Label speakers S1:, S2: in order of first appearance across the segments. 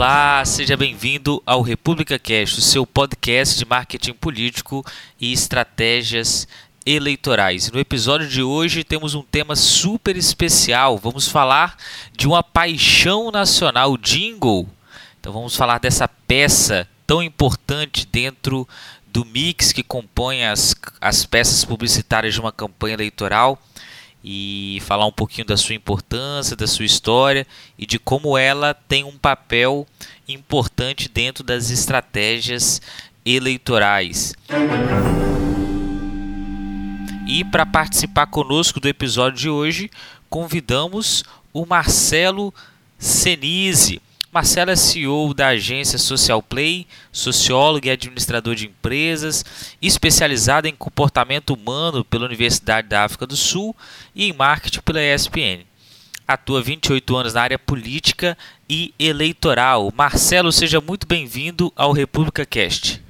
S1: Olá, seja bem-vindo ao República Cast, o seu podcast de marketing político e estratégias eleitorais. No episódio de hoje temos um tema super especial. Vamos falar de uma paixão nacional, jingle. Então vamos falar dessa peça tão importante dentro do mix que compõe as, as peças publicitárias de uma campanha eleitoral e falar um pouquinho da sua importância, da sua história e de como ela tem um papel importante dentro das estratégias eleitorais. E para participar conosco do episódio de hoje, convidamos o Marcelo Senise. Marcelo é CEO da agência Social Play, sociólogo e administrador de empresas, especializado em comportamento humano pela Universidade da África do Sul e em marketing pela ESPN. Atua 28 anos na área política e eleitoral. Marcelo, seja muito bem-vindo ao República Cast.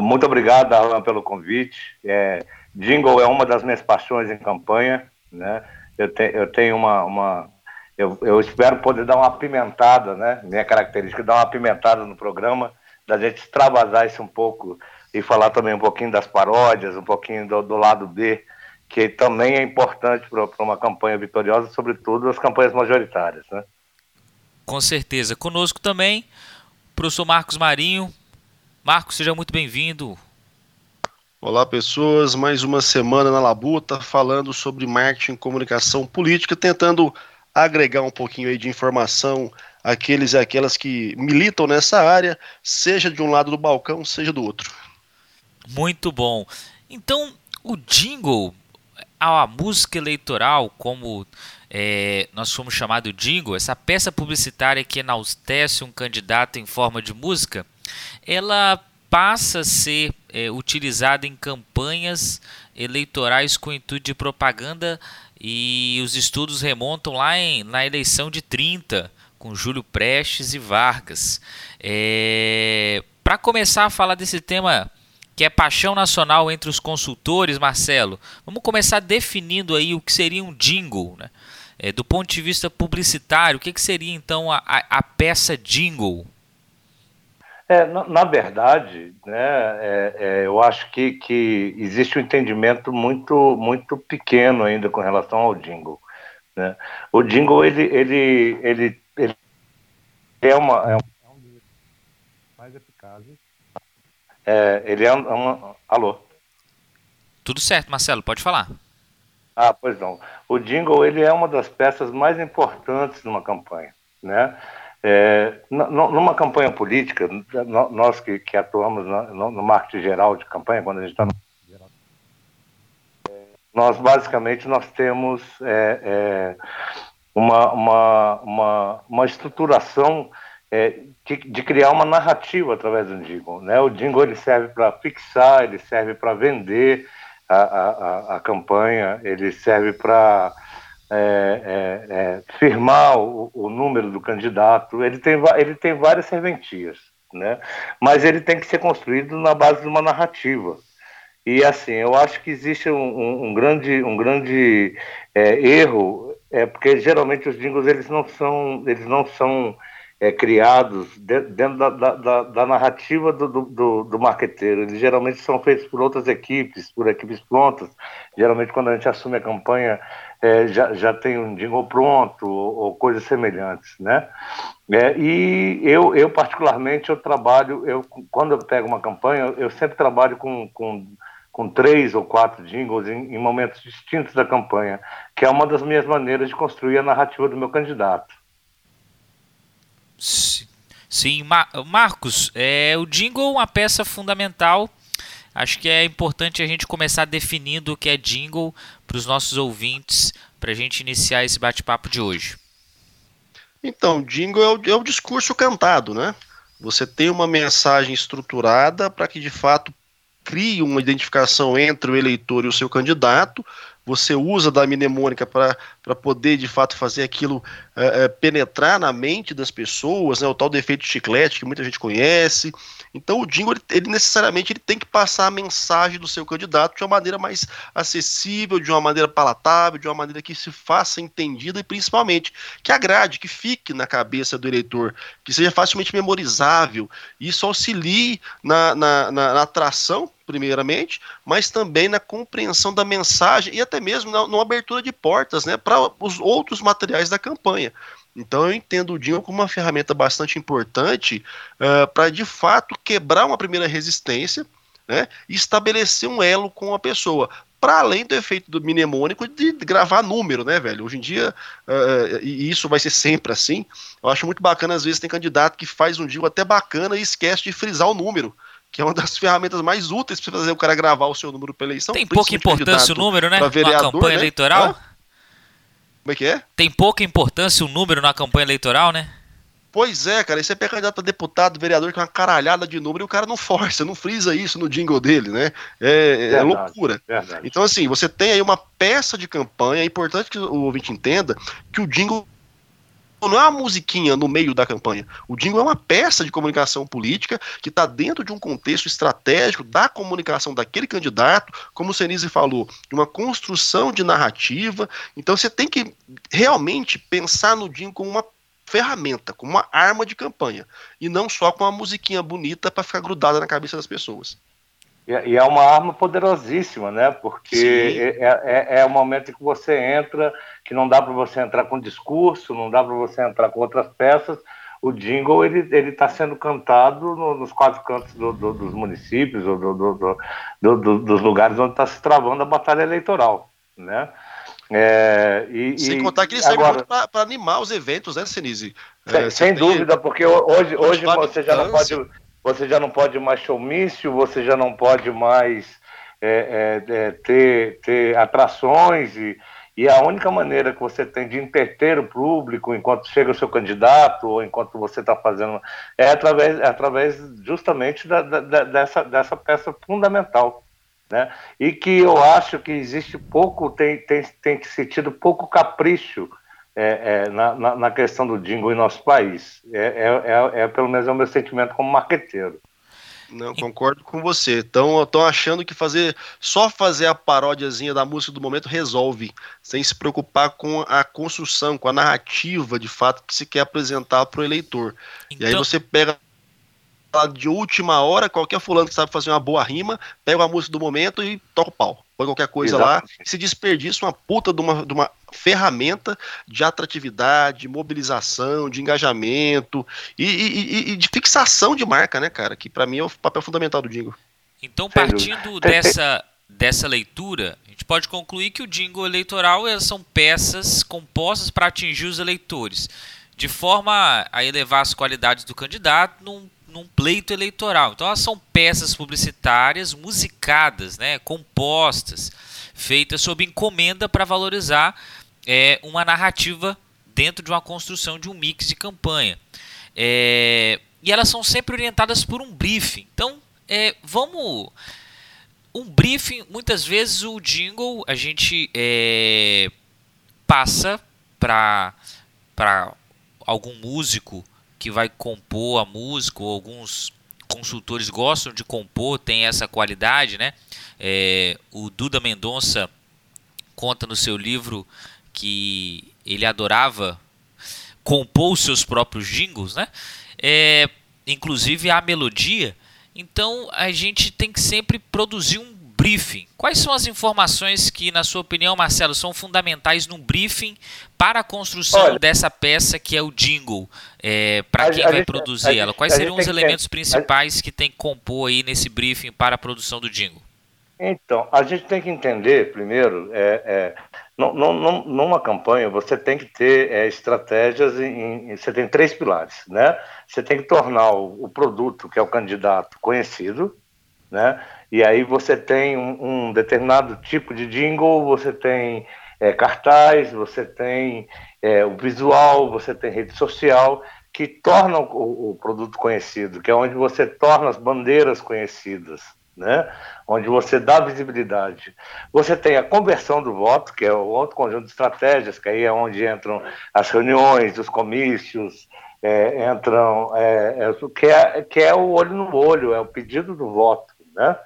S2: Muito obrigado, Alan, pelo convite. É, jingle é uma das minhas paixões em campanha, né? Eu, te, eu tenho uma, uma eu, eu, espero poder dar uma apimentada, né? Minha característica é dar uma apimentada no programa, da gente extravasar isso um pouco e falar também um pouquinho das paródias, um pouquinho do, do lado B, que também é importante para uma campanha vitoriosa, sobretudo as campanhas majoritárias, né?
S1: Com certeza. Conosco também, o professor Marcos Marinho, Marcos, seja muito bem-vindo.
S3: Olá, pessoas. Mais uma semana na Labuta falando sobre marketing, e comunicação política, tentando agregar um pouquinho aí de informação àqueles e aquelas que militam nessa área, seja de um lado do balcão, seja do outro.
S1: Muito bom. Então, o jingle, a música eleitoral, como é, nós fomos chamado jingle, essa peça publicitária que enaltece um candidato em forma de música, ela passa a ser é, utilizada em campanhas eleitorais com intuito de propaganda e os estudos remontam lá em, na eleição de 30, com Júlio Prestes e Vargas. É, Para começar a falar desse tema que é paixão nacional entre os consultores, Marcelo, vamos começar definindo aí o que seria um jingle, né? É, do ponto de vista publicitário, o que, que seria então a, a, a peça jingle?
S2: É, na, na, verdade, né, é, é, eu acho que, que existe um entendimento muito, muito pequeno ainda com relação ao jingle. Né? O jingle, ele, ele, ele, ele é uma... É um dos mais eficazes. É, ele é uma... Alô?
S1: Tudo certo, Marcelo, pode falar.
S2: Ah, pois não. O jingle, ele é uma das peças mais importantes de uma campanha, né? É, numa campanha política, nós que, que atuamos no, no, marketing geral de campanha, quando a gente está no nós basicamente nós temos é, é, uma, uma, uma, uma, estruturação é, de, de, criar uma narrativa através do jingle. Né? O jingle ele serve para fixar, ele serve para vender a, a, a, campanha, ele serve para é, é, é, firmar o, o, número do candidato, ele tem, ele tem várias serventias, né? mas ele tem que ser construído na base de uma narrativa. E assim, eu acho que existe um, um, um grande, um grande é, erro, é porque geralmente os jingles eles não são, eles não são é, criados dentro da, da, da narrativa do, do, do, marqueteiro. Eles geralmente são feitos por outras equipes, por equipes prontas. Geralmente, quando a gente assume a campanha, é, já, já tem um jingle pronto ou, ou coisas semelhantes, né? É, e eu, eu, particularmente, eu trabalho, eu, quando eu pego uma campanha, eu sempre trabalho com, com, com três ou quatro jingles em, em momentos distintos da campanha, que é uma das minhas maneiras de construir a narrativa do meu candidato.
S1: Sim, Mar Marcos, é, o jingle é uma peça fundamental. Acho que é importante a gente começar definindo o que é jingle para os nossos ouvintes, para a gente iniciar esse bate-papo de hoje.
S3: Então, jingle é o, é o discurso cantado, né? Você tem uma mensagem estruturada para que de fato crie uma identificação entre o eleitor e o seu candidato. Você usa da mnemônica para para poder de fato fazer aquilo é, é, penetrar na mente das pessoas, né, o tal defeito chiclete que muita gente conhece. Então o jingle ele, ele, necessariamente ele tem que passar a mensagem do seu candidato de uma maneira mais acessível, de uma maneira palatável, de uma maneira que se faça entendida e principalmente que agrade, que fique na cabeça do eleitor, que seja facilmente memorizável. Isso auxilie na, na, na, na atração primeiramente, mas também na compreensão da mensagem e até mesmo na, na abertura de portas né, para os outros materiais da campanha. Então eu entendo o Dinho como uma ferramenta bastante importante uh, para de fato quebrar uma primeira resistência né, e estabelecer um elo com a pessoa. Para além do efeito do mnemônico de gravar número, né, velho? Hoje em dia, uh, e isso vai ser sempre assim, eu acho muito bacana, às vezes tem candidato que faz um dia até bacana e esquece de frisar o número que é uma das ferramentas mais úteis para fazer o cara gravar o seu número para eleição.
S1: Tem pouca importância o número, né? Vereador, na campanha né? eleitoral. Hã?
S3: Como é que é?
S1: Tem pouca importância o número na campanha eleitoral, né?
S3: Pois é, cara, e você pega candidato para deputado, vereador, que é uma caralhada de número e o cara não força, não frisa isso no jingle dele, né? É, é verdade, é loucura. Verdade. Então, assim, você tem aí uma peça de campanha, é importante que o ouvinte entenda que o jingle não é uma musiquinha no meio da campanha. O jingle é uma peça de comunicação política que está dentro de um contexto estratégico da comunicação daquele candidato, como o Senise falou, de uma construção de narrativa. Então você tem que realmente pensar no jingle como uma ferramenta, como uma arma de campanha, e não só com uma musiquinha bonita para ficar grudada na cabeça das pessoas.
S2: E é uma arma poderosíssima, né? Porque é, é, é o momento em que você entra, que não dá para você entrar com discurso, não dá para você entrar com outras peças. O jingle ele ele está sendo cantado no, nos quatro cantos do, do, dos municípios, ou do, dos lugares onde está se travando a batalha eleitoral, né?
S3: É, e, Sem contar que ele serve agora... para animar os eventos, né, Senise?
S2: Sem, é, sem dúvida, porque hoje, hoje você já não pode você já não pode mais showmício, você já não pode mais é, é, é, ter, ter atrações e, e a única maneira que você tem de interter o público enquanto chega o seu candidato ou enquanto você está fazendo é através, é através justamente da, da, dessa, dessa peça fundamental. Né? E que eu acho que existe pouco, tem, tem, tem sentido pouco capricho é, é, na, na, na, questão do jingle em nosso país. É, é, é, é, pelo menos é o meu sentimento como marqueteiro.
S3: Não, concordo com você. Então, estão achando que fazer só fazer a paródiazinha da música do momento resolve, sem se preocupar com a construção, com a narrativa de fato que se quer apresentar para o eleitor. Então... E aí então você pega de última hora, qualquer fulano que sabe fazer uma boa rima, pega a música do momento e toca o pau. Põe qualquer coisa Exato. lá, se desperdiça uma puta de uma, de uma ferramenta de atratividade, de mobilização, de engajamento e, e, e, de fixação de marca, né, cara? Que para mim é o papel fundamental do Jingle.
S1: Então, partindo dessa, dessa leitura, a gente pode concluir que o Jingle eleitoral são peças compostas para atingir os eleitores, de forma a elevar as qualidades do candidato num num pleito eleitoral. Então elas são peças publicitárias musicadas, né, compostas, feitas sob encomenda para valorizar é, uma narrativa dentro de uma construção de um mix de campanha. É, e elas são sempre orientadas por um briefing. Então, é, vamos. Um briefing, muitas vezes o jingle a gente é, passa para algum músico que vai compor a música, ou alguns consultores gostam de compor, tem essa qualidade, né? É, o Duda Mendonça conta no seu livro que ele adorava compor os seus próprios jingles, né? É, inclusive a melodia. Então a gente tem que sempre produzir um briefing. Quais são as informações que, na sua opinião, Marcelo, são fundamentais num briefing para a construção Olha, dessa peça que é o jingle, é, para quem vai gente, produzir gente, ela? Quais seriam os elementos principais que tem que compor aí nesse briefing para a produção do jingle?
S2: Então, a gente tem que entender, primeiro, é, é, numa campanha você tem que ter é, estratégias, em, em, você tem três pilares, né? Você tem que tornar o, o produto, que é o candidato, conhecido, né? E aí você tem um, um determinado tipo de jingle, você tem é, cartaz, você tem é, o visual, você tem rede social, que tornam o, o, produto conhecido, que é onde você torna as bandeiras conhecidas. né? onde você dá visibilidade. Você tem a conversão do voto, que é o outro conjunto de estratégias, que aí é onde entram as reuniões, os comícios, é, entram, é, é, que, é, que é o olho no olho, é o pedido do voto. Né?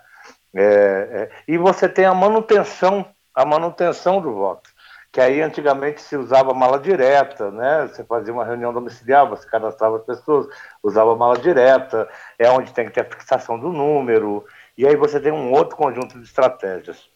S2: É, é, e você tem a manutenção, a manutenção do voto que aí antigamente se usava mala direta, né? Você fazia uma reunião domiciliar, você cadastrava as pessoas, usava mala direta, é onde tem que ter a fixação do número, e aí você tem um outro conjunto de estratégias.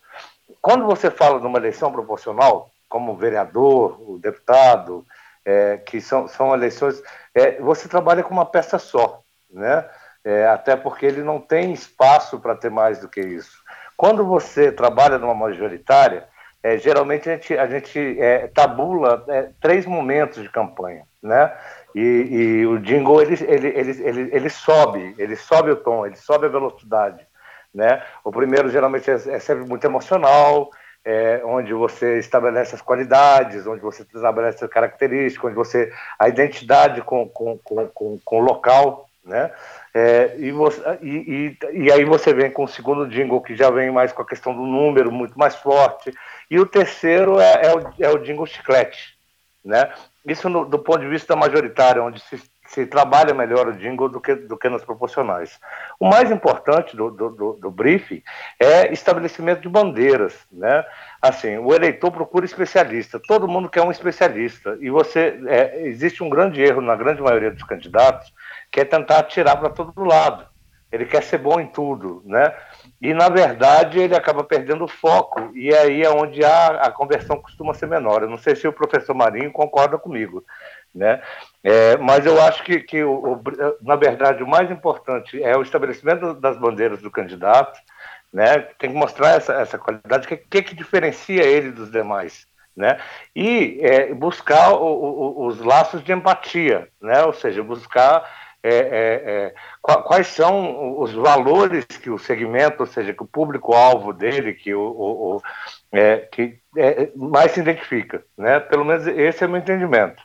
S2: Quando você fala de uma eleição proporcional, como vereador, o deputado, é, que são, são eleições, é, você trabalha com uma peça só, né? É, até porque ele não tem espaço para ter mais do que isso. Quando você trabalha numa majoritária, é, geralmente a gente, a gente é, tabula é, três momentos de campanha, né? E, e o jingle ele, ele, ele, ele, ele sobe, ele sobe o tom, ele sobe a velocidade. Né? O primeiro geralmente é, é sempre muito emocional, é, onde você estabelece as qualidades, onde você estabelece as características, onde você a identidade com, com, com, com, com o local, né? É, e, você, e, e, e, aí você vem com o segundo jingle que já vem mais com a questão do número muito mais forte e o terceiro é, é, o, é o jingle chiclete, né? Isso no, do ponto de vista majoritário, onde se se trabalha melhor o jingle do que, do que nos proporcionais. O mais importante do, do, do, do briefing é estabelecimento de bandeiras, né? Assim, o eleitor procura especialista, todo mundo quer um especialista, e você, é, existe um grande erro na grande maioria dos candidatos, que é tentar atirar para todo lado. Ele quer ser bom em tudo, né? E, na verdade, ele acaba perdendo o foco, e aí é onde a, a conversão costuma ser menor. Eu não sei se o professor Marinho concorda comigo, né? É, mas eu acho que, que o, o, na verdade, o mais importante é o estabelecimento das bandeiras do candidato, né? Tem que mostrar essa, essa qualidade, o que, que, que diferencia ele dos demais, né? E é, buscar o, os laços de empatia, né? Ou seja, buscar é, é, é quais são os valores que o segmento, ou seja, que o público-alvo dele, que o, o, o é, que é, mais se identifica, né? Pelo menos esse é o meu entendimento.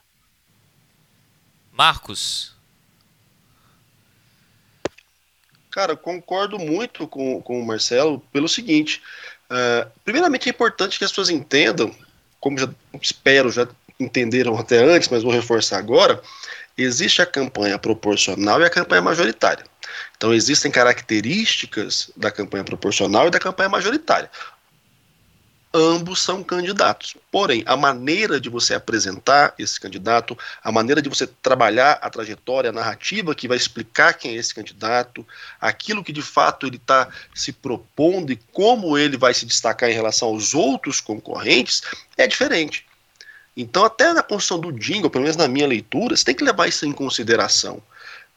S1: Marcos.
S3: Cara, eu concordo muito com, com o Marcelo pelo seguinte. Uh, primeiramente, é importante que as pessoas entendam, como já espero, já entenderam até antes, mas vou reforçar agora, existe a campanha proporcional e a campanha majoritária. Então, existem características da campanha proporcional e da campanha majoritária. Ambos são candidatos. Porém, a maneira de você apresentar esse candidato, a maneira de você trabalhar a trajetória, a narrativa que vai explicar quem é esse candidato, aquilo que de fato ele está se propondo e como ele vai se destacar em relação aos outros concorrentes, é diferente. Então, até na construção do jingle, pelo menos na minha leitura, você tem que levar isso em consideração.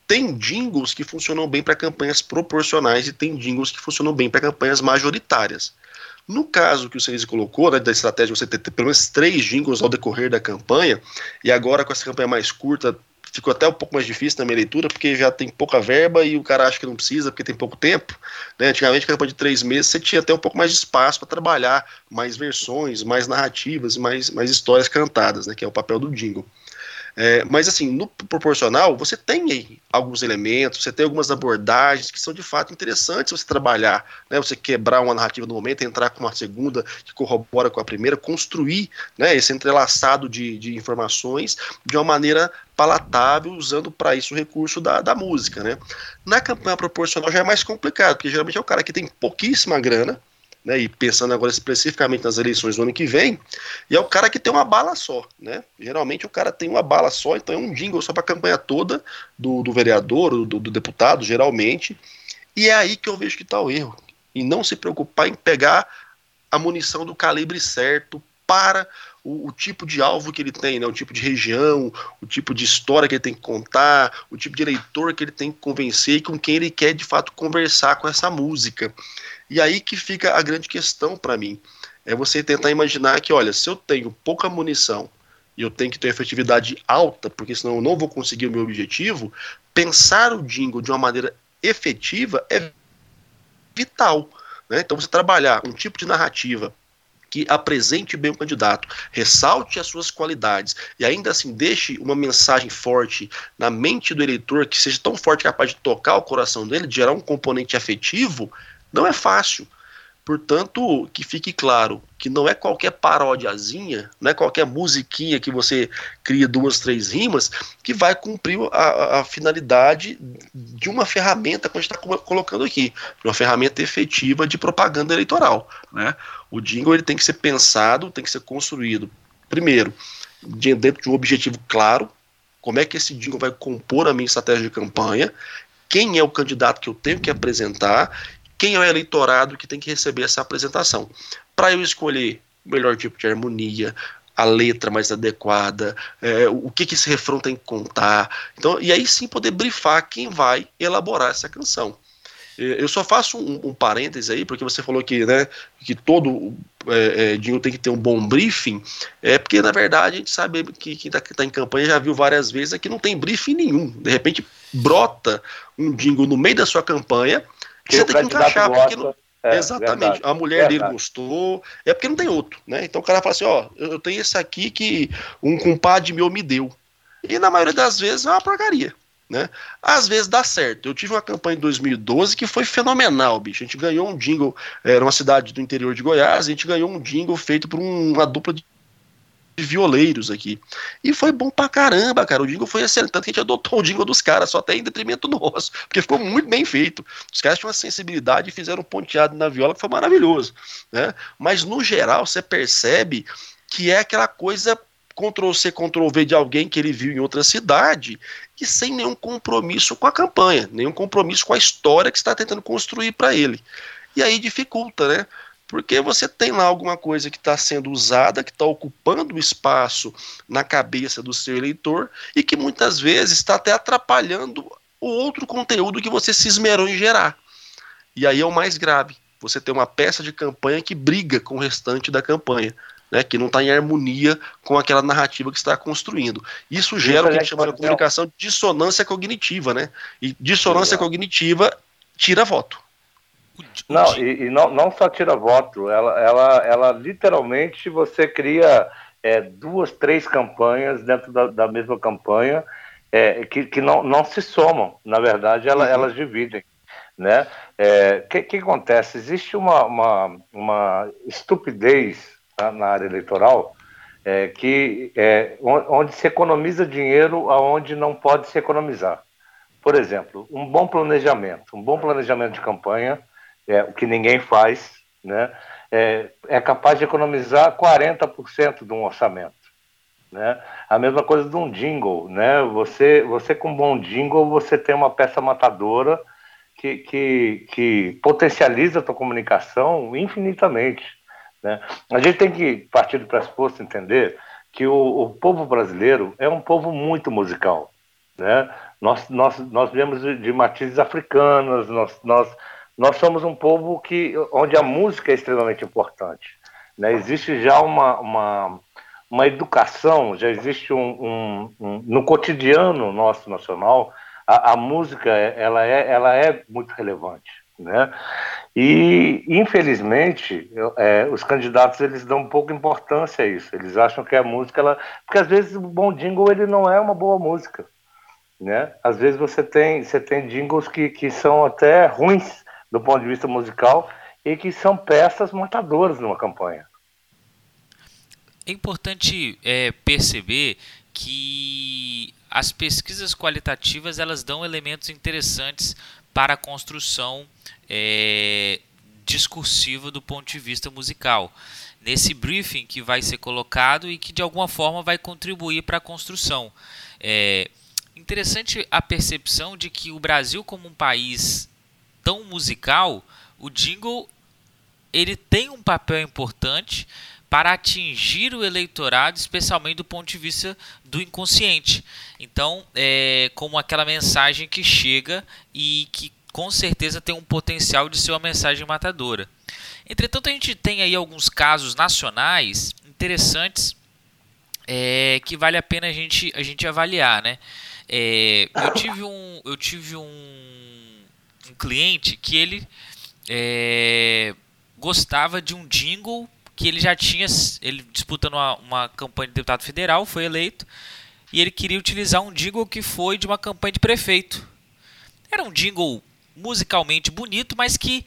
S3: Tem jingles que funcionam bem para campanhas proporcionais e tem jingles que funcionam bem para campanhas majoritárias. No caso que o Cerise colocou, né, da estratégia de você ter, ter pelo menos três jingles ao decorrer da campanha, e agora com essa campanha mais curta, ficou até um pouco mais difícil na minha leitura, porque já tem pouca verba e o cara acha que não precisa, porque tem pouco tempo. Né? Antigamente, campanha de três meses, você tinha até um pouco mais de espaço para trabalhar mais versões, mais narrativas, mais, mais histórias cantadas, né? que é o papel do jingle. É, mas assim, no proporcional, você tem aí alguns elementos, você tem algumas abordagens que são de fato interessantes você trabalhar, né? Você quebrar uma narrativa no momento, entrar com uma segunda que corrobora com a primeira, construir né, esse entrelaçado de, de informações de uma maneira palatável, usando para isso o recurso da, da música, né? Na campanha proporcional já é mais complicado, porque geralmente é o cara que tem pouquíssima grana, né, e pensando agora especificamente nas eleições do ano que vem, e é o cara que tem uma bala só, né? Geralmente o cara tem uma bala só, então é um jingle só para a campanha toda do, do vereador, do, do, deputado, geralmente, e é aí que eu vejo que está o erro, e não se preocupar em pegar a munição do calibre certo para o, o, tipo de alvo que ele tem, né? o tipo de região, o tipo de história que ele tem que contar, o tipo de eleitor que ele tem que convencer e com quem ele quer de fato conversar com essa música. E aí que fica a grande questão para mim. É você tentar imaginar que, olha, se eu tenho pouca munição e eu tenho que ter efetividade alta, porque senão eu não vou conseguir o meu objetivo, pensar o jingle de uma maneira efetiva é vital. Né? Então você trabalhar um tipo de narrativa que apresente bem o candidato, ressalte as suas qualidades e ainda assim deixe uma mensagem forte na mente do eleitor que seja tão forte capaz de tocar o coração dele, de gerar um componente afetivo, Não é fácil. Portanto, que fique claro que não é qualquer paródiazinha, não é qualquer musiquinha que você cria duas, três rimas que vai cumprir a, a finalidade de uma ferramenta que a gente está colocando aqui, uma ferramenta efetiva de propaganda eleitoral. Né? O jingle ele tem que ser pensado, tem que ser construído, primeiro, dentro de um objetivo claro, como é que esse jingle vai compor a minha estratégia de campanha, quem é o candidato que eu tenho que apresentar quem é o eleitorado que tem que receber essa apresentação. Para eu escolher o melhor tipo de harmonia, a letra mais adequada, é, o que, que esse refrão tem que contar. Então, e aí sim poder brifar quem vai elaborar essa canção. Eu só faço um, um parêntese aí, porque você falou que, né, que todo é, é, tem que ter um bom briefing, é porque na verdade a gente sabe que quem está tá em campanha já viu várias vezes é que não tem briefing nenhum. De repente brota um jingle no meio da sua campanha que você tem que encaixar, gosta, porque não, é, exatamente, verdade, a mulher verdade. dele gostou, é porque não tem outro, né? Então o cara fala assim, ó, eu tenho esse aqui que um compadre meu me deu. E na maioria das vezes é uma porcaria. Né? Às vezes dá certo. Eu tive uma campanha em 2012 que foi fenomenal, bicho. A gente ganhou um jingle, era uma cidade do interior de Goiás, a gente ganhou um jingle feito por uma dupla de violeiros aqui. E foi bom pra caramba, cara. O jingle foi excelente. Tanto que a gente adotou o jingle dos caras, só até em detrimento nosso, porque ficou muito bem feito. Os caras tinham uma sensibilidade e fizeram um ponteado na viola que foi maravilhoso. Né? Mas no geral, você percebe que é aquela coisa Ctrl-C, Ctrl-V de alguém que ele viu em outra cidade e sem nenhum compromisso com a campanha, nenhum compromisso com a história que está tentando construir para ele. E aí dificulta, né? Porque você tem lá alguma coisa que está sendo usada, que está ocupando o espaço na cabeça do seu eleitor e que muitas vezes está até atrapalhando o outro conteúdo que você se esmerou em gerar. E aí é o mais grave. Você tem uma peça de campanha que briga com o restante da campanha. Né, que não está em harmonia com aquela narrativa que está construindo. Isso gera o que a gente chama de comunicação dissonância cognitiva, né? E dissonância cognitiva tira voto.
S2: Não, e, e, não, não só tira voto, ela, ela, ela literalmente você cria é, duas, três campanhas dentro da, da mesma campanha é, que, que não, não se somam. Na verdade, ela, uhum. elas dividem. Né? O é, que, que acontece? Existe uma, uma, uma estupidez tá, na área eleitoral é, que é, onde se economiza dinheiro aonde não pode se economizar. Por exemplo, um bom planejamento, um bom planejamento de campanha é, o que ninguém faz, né, é, é capaz de economizar 40% de um orçamento. Né? A mesma coisa de um jingle, né? Você, você com um bom jingle, você tem uma peça matadora que, que, que potencializa a tua comunicação infinitamente. Né? A gente tem que partir do pressuposto entender que o, o povo brasileiro é um povo muito musical. Né? Nós, nós, nós viemos de, de matizes africanas, nós, nós nós somos um povo que, onde a música é extremamente importante. Né? Existe já uma, uma, uma educação, já existe um, um, um no cotidiano nosso nacional, a, a, música ela é, ela é muito relevante. Né? E, infelizmente, é, os candidatos eles dão pouca importância a isso. Eles acham que a música, ela... porque às vezes o bom jingle ele não é uma boa música. Né? Às vezes você tem, você tem jingles que, que são até ruins, do ponto de vista musical e que são peças matadoras numa campanha.
S1: É importante é, perceber que as pesquisas qualitativas elas dão elementos interessantes para a construção é, discursiva do ponto de vista musical. Nesse briefing que vai ser colocado e que de alguma forma vai contribuir para a construção. É interessante a percepção de que o Brasil, como um país tão musical, o jingle ele tem um papel importante para atingir o eleitorado, especialmente do ponto de vista do inconsciente. Então, é como aquela mensagem que chega e que com certeza tem um potencial de ser uma mensagem matadora. Entretanto, a gente tem aí alguns casos nacionais interessantes é, que vale a pena a gente, a gente avaliar, né? É, eu tive um, eu tive um um cliente que ele é, gostava de um jingle que ele já tinha, ele disputando uma, uma campanha de deputado federal, foi eleito, e ele queria utilizar um jingle que foi de uma campanha de prefeito. Era um jingle musicalmente bonito, mas que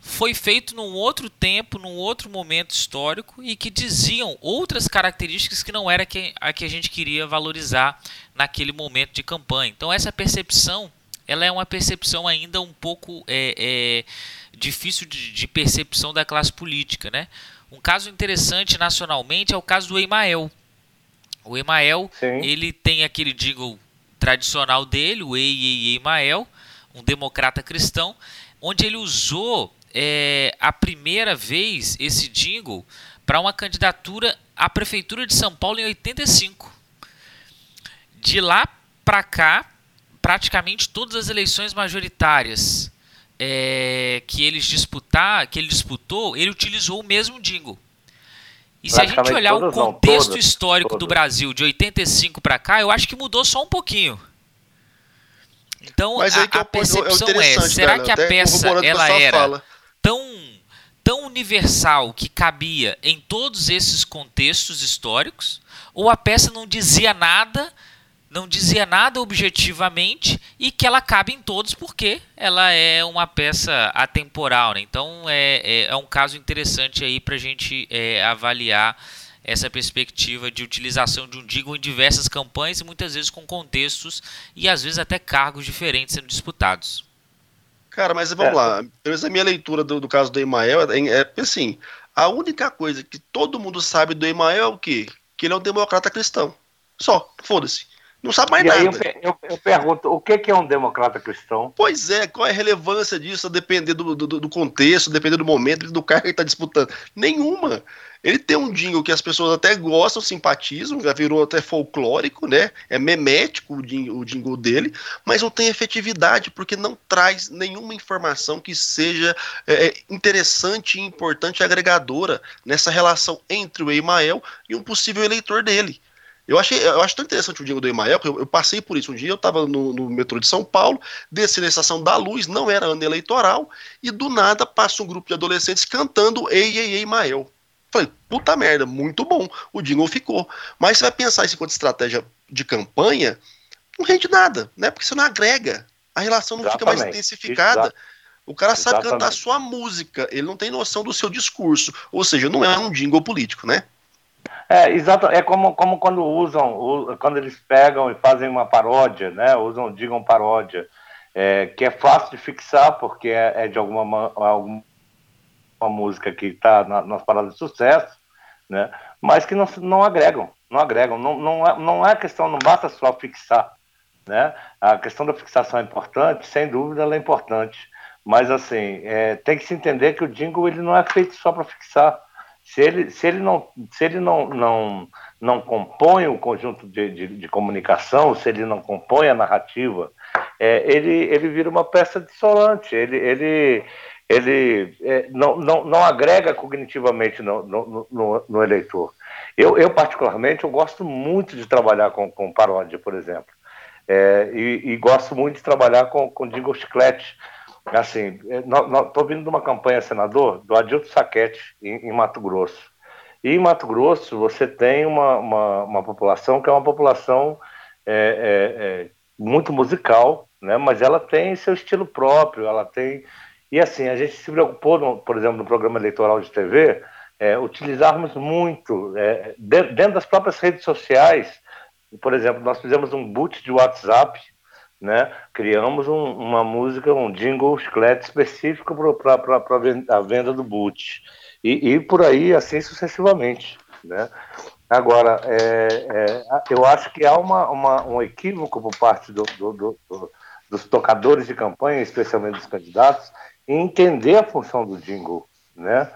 S1: foi feito num outro tempo, num outro momento histórico e que diziam outras características que não era a que a gente queria valorizar naquele momento de campanha. Então essa percepção, ela é uma percepção ainda um pouco é, é, difícil de, de, percepção da classe política, né? Um caso interessante nacionalmente é o caso do Emael. O Emael, Sim. ele tem aquele jingle tradicional dele, o Ei, Ei, Emael, um democrata cristão, onde ele usou é, a primeira vez esse jingle para uma candidatura à prefeitura de São Paulo em 85. De lá para cá, praticamente todas as eleições majoritárias é, que eles disputar, que ele disputou, ele utilizou o mesmo jingle. E se a gente olhar o contexto não, todas, histórico todas. do Brasil de 85 para cá, eu acho que mudou só um pouquinho. Então a, a percepção é, é será que a peça ela era fala tão, tão universal que cabia em todos esses contextos históricos, ou a peça não dizia nada, não dizia nada objetivamente e que ela cabe em todos porque ela é uma peça atemporal. Né? Então é, é, é, um caso interessante aí para a gente é, avaliar essa perspectiva de utilização de um Digo em diversas campanhas e muitas vezes com contextos e às vezes até cargos diferentes sendo disputados.
S3: Cara, mas vamos é. lá. Pelo menos a minha leitura do, do caso do Emael é, é, assim: a única coisa que todo mundo sabe do Emael é o quê? Que ele é um democrata cristão. Só, foda-se. Não sabe mais
S2: e
S3: nada.
S2: Aí eu, eu, eu, pergunto, o que é um democrata cristão?
S3: Pois é, qual é a relevância disso, a depender do, do, do contexto, depender do momento, do cara que ele está disputando? Nenhuma. Ele tem um jingle que as pessoas até gostam, simpatizam, já virou até folclórico, né? É memético o jingle, o jingle dele, mas não tem efetividade, porque não traz nenhuma informação que seja é, é interessante e importante agregadora nessa relação entre o Emael e um possível eleitor dele. Eu achei, eu acho tão interessante o jingle do Emael, que eu, eu, passei por isso. Um dia eu estava no, no, metrô de São Paulo, desci na estação da Luz, não era ano eleitoral, e do nada passa um grupo de adolescentes cantando Ei, Ei, Ei, Emael. Falei, puta merda, muito bom. O jingle ficou. Mas você vai pensar isso enquanto estratégia de campanha, não rende nada, né? Porque você não agrega. A relação não Exatamente. fica mais intensificada. Exato. O cara sabe Exatamente. cantar a sua música, ele não tem noção do seu discurso. Ou seja, não é um jingle político, né?
S2: É, exato. É como, como quando usam, quando eles pegam e fazem uma paródia, né? Usam, digam paródia, é, que é fácil de fixar, porque é, é de alguma, alguma música que está na, nas paradas de sucesso, né? Mas que não, não agregam, não agregam. Não, não, é, não é questão, não basta só fixar, né? A questão da fixação é importante, sem dúvida ela é importante. Mas assim, é, tem que se entender que o jingle ele não é feito só para fixar se ele, se ele, não, se ele não, não, não compõe o conjunto de, de, de comunicação, se ele não compõe a narrativa, é, ele, ele vira uma peça dissonante, ele, ele, ele é, não, não, não agrega cognitivamente no, no, no, no eleitor. Eu, eu, particularmente, eu gosto muito de trabalhar com, com paródia, por exemplo, é, e, e, gosto muito de trabalhar com, com jingle chiclete, assim, estou vindo de uma campanha senador do Adilto Saquete, em, em, Mato Grosso. E em Mato Grosso você tem uma, uma, uma população que é uma população é, é, é, muito musical, né? mas ela tem seu estilo próprio, ela tem... E assim, a gente se preocupou, no, por exemplo, no programa eleitoral de TV, é, utilizarmos muito, é, dentro das próprias redes sociais, por exemplo, nós fizemos um boot de WhatsApp né, criamos um, uma música, um jingle chiclete específico para a venda do boot. E, e, por aí, assim sucessivamente. Né? Agora, é, é, eu acho que há uma, uma, um equívoco por parte do, do, do, dos tocadores de campanha, especialmente dos candidatos, em entender a função do jingle. Né?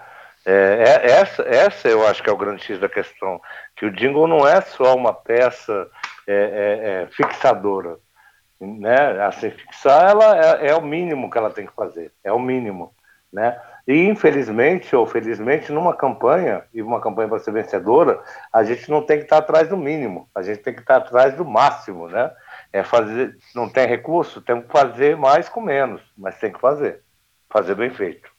S2: É, é essa, essa eu acho que é o grande X da questão, que o jingle não é só uma peça é, é, fixadora né? Assim, fixar ela é, é, o mínimo que ela tem que fazer, é o mínimo, né? E infelizmente ou felizmente numa campanha e uma campanha para ser vencedora, a gente não tem que estar atrás do mínimo, a gente tem que estar atrás do máximo, né? É fazer, não tem recurso, tem que fazer mais com menos, mas tem que fazer, fazer bem feito.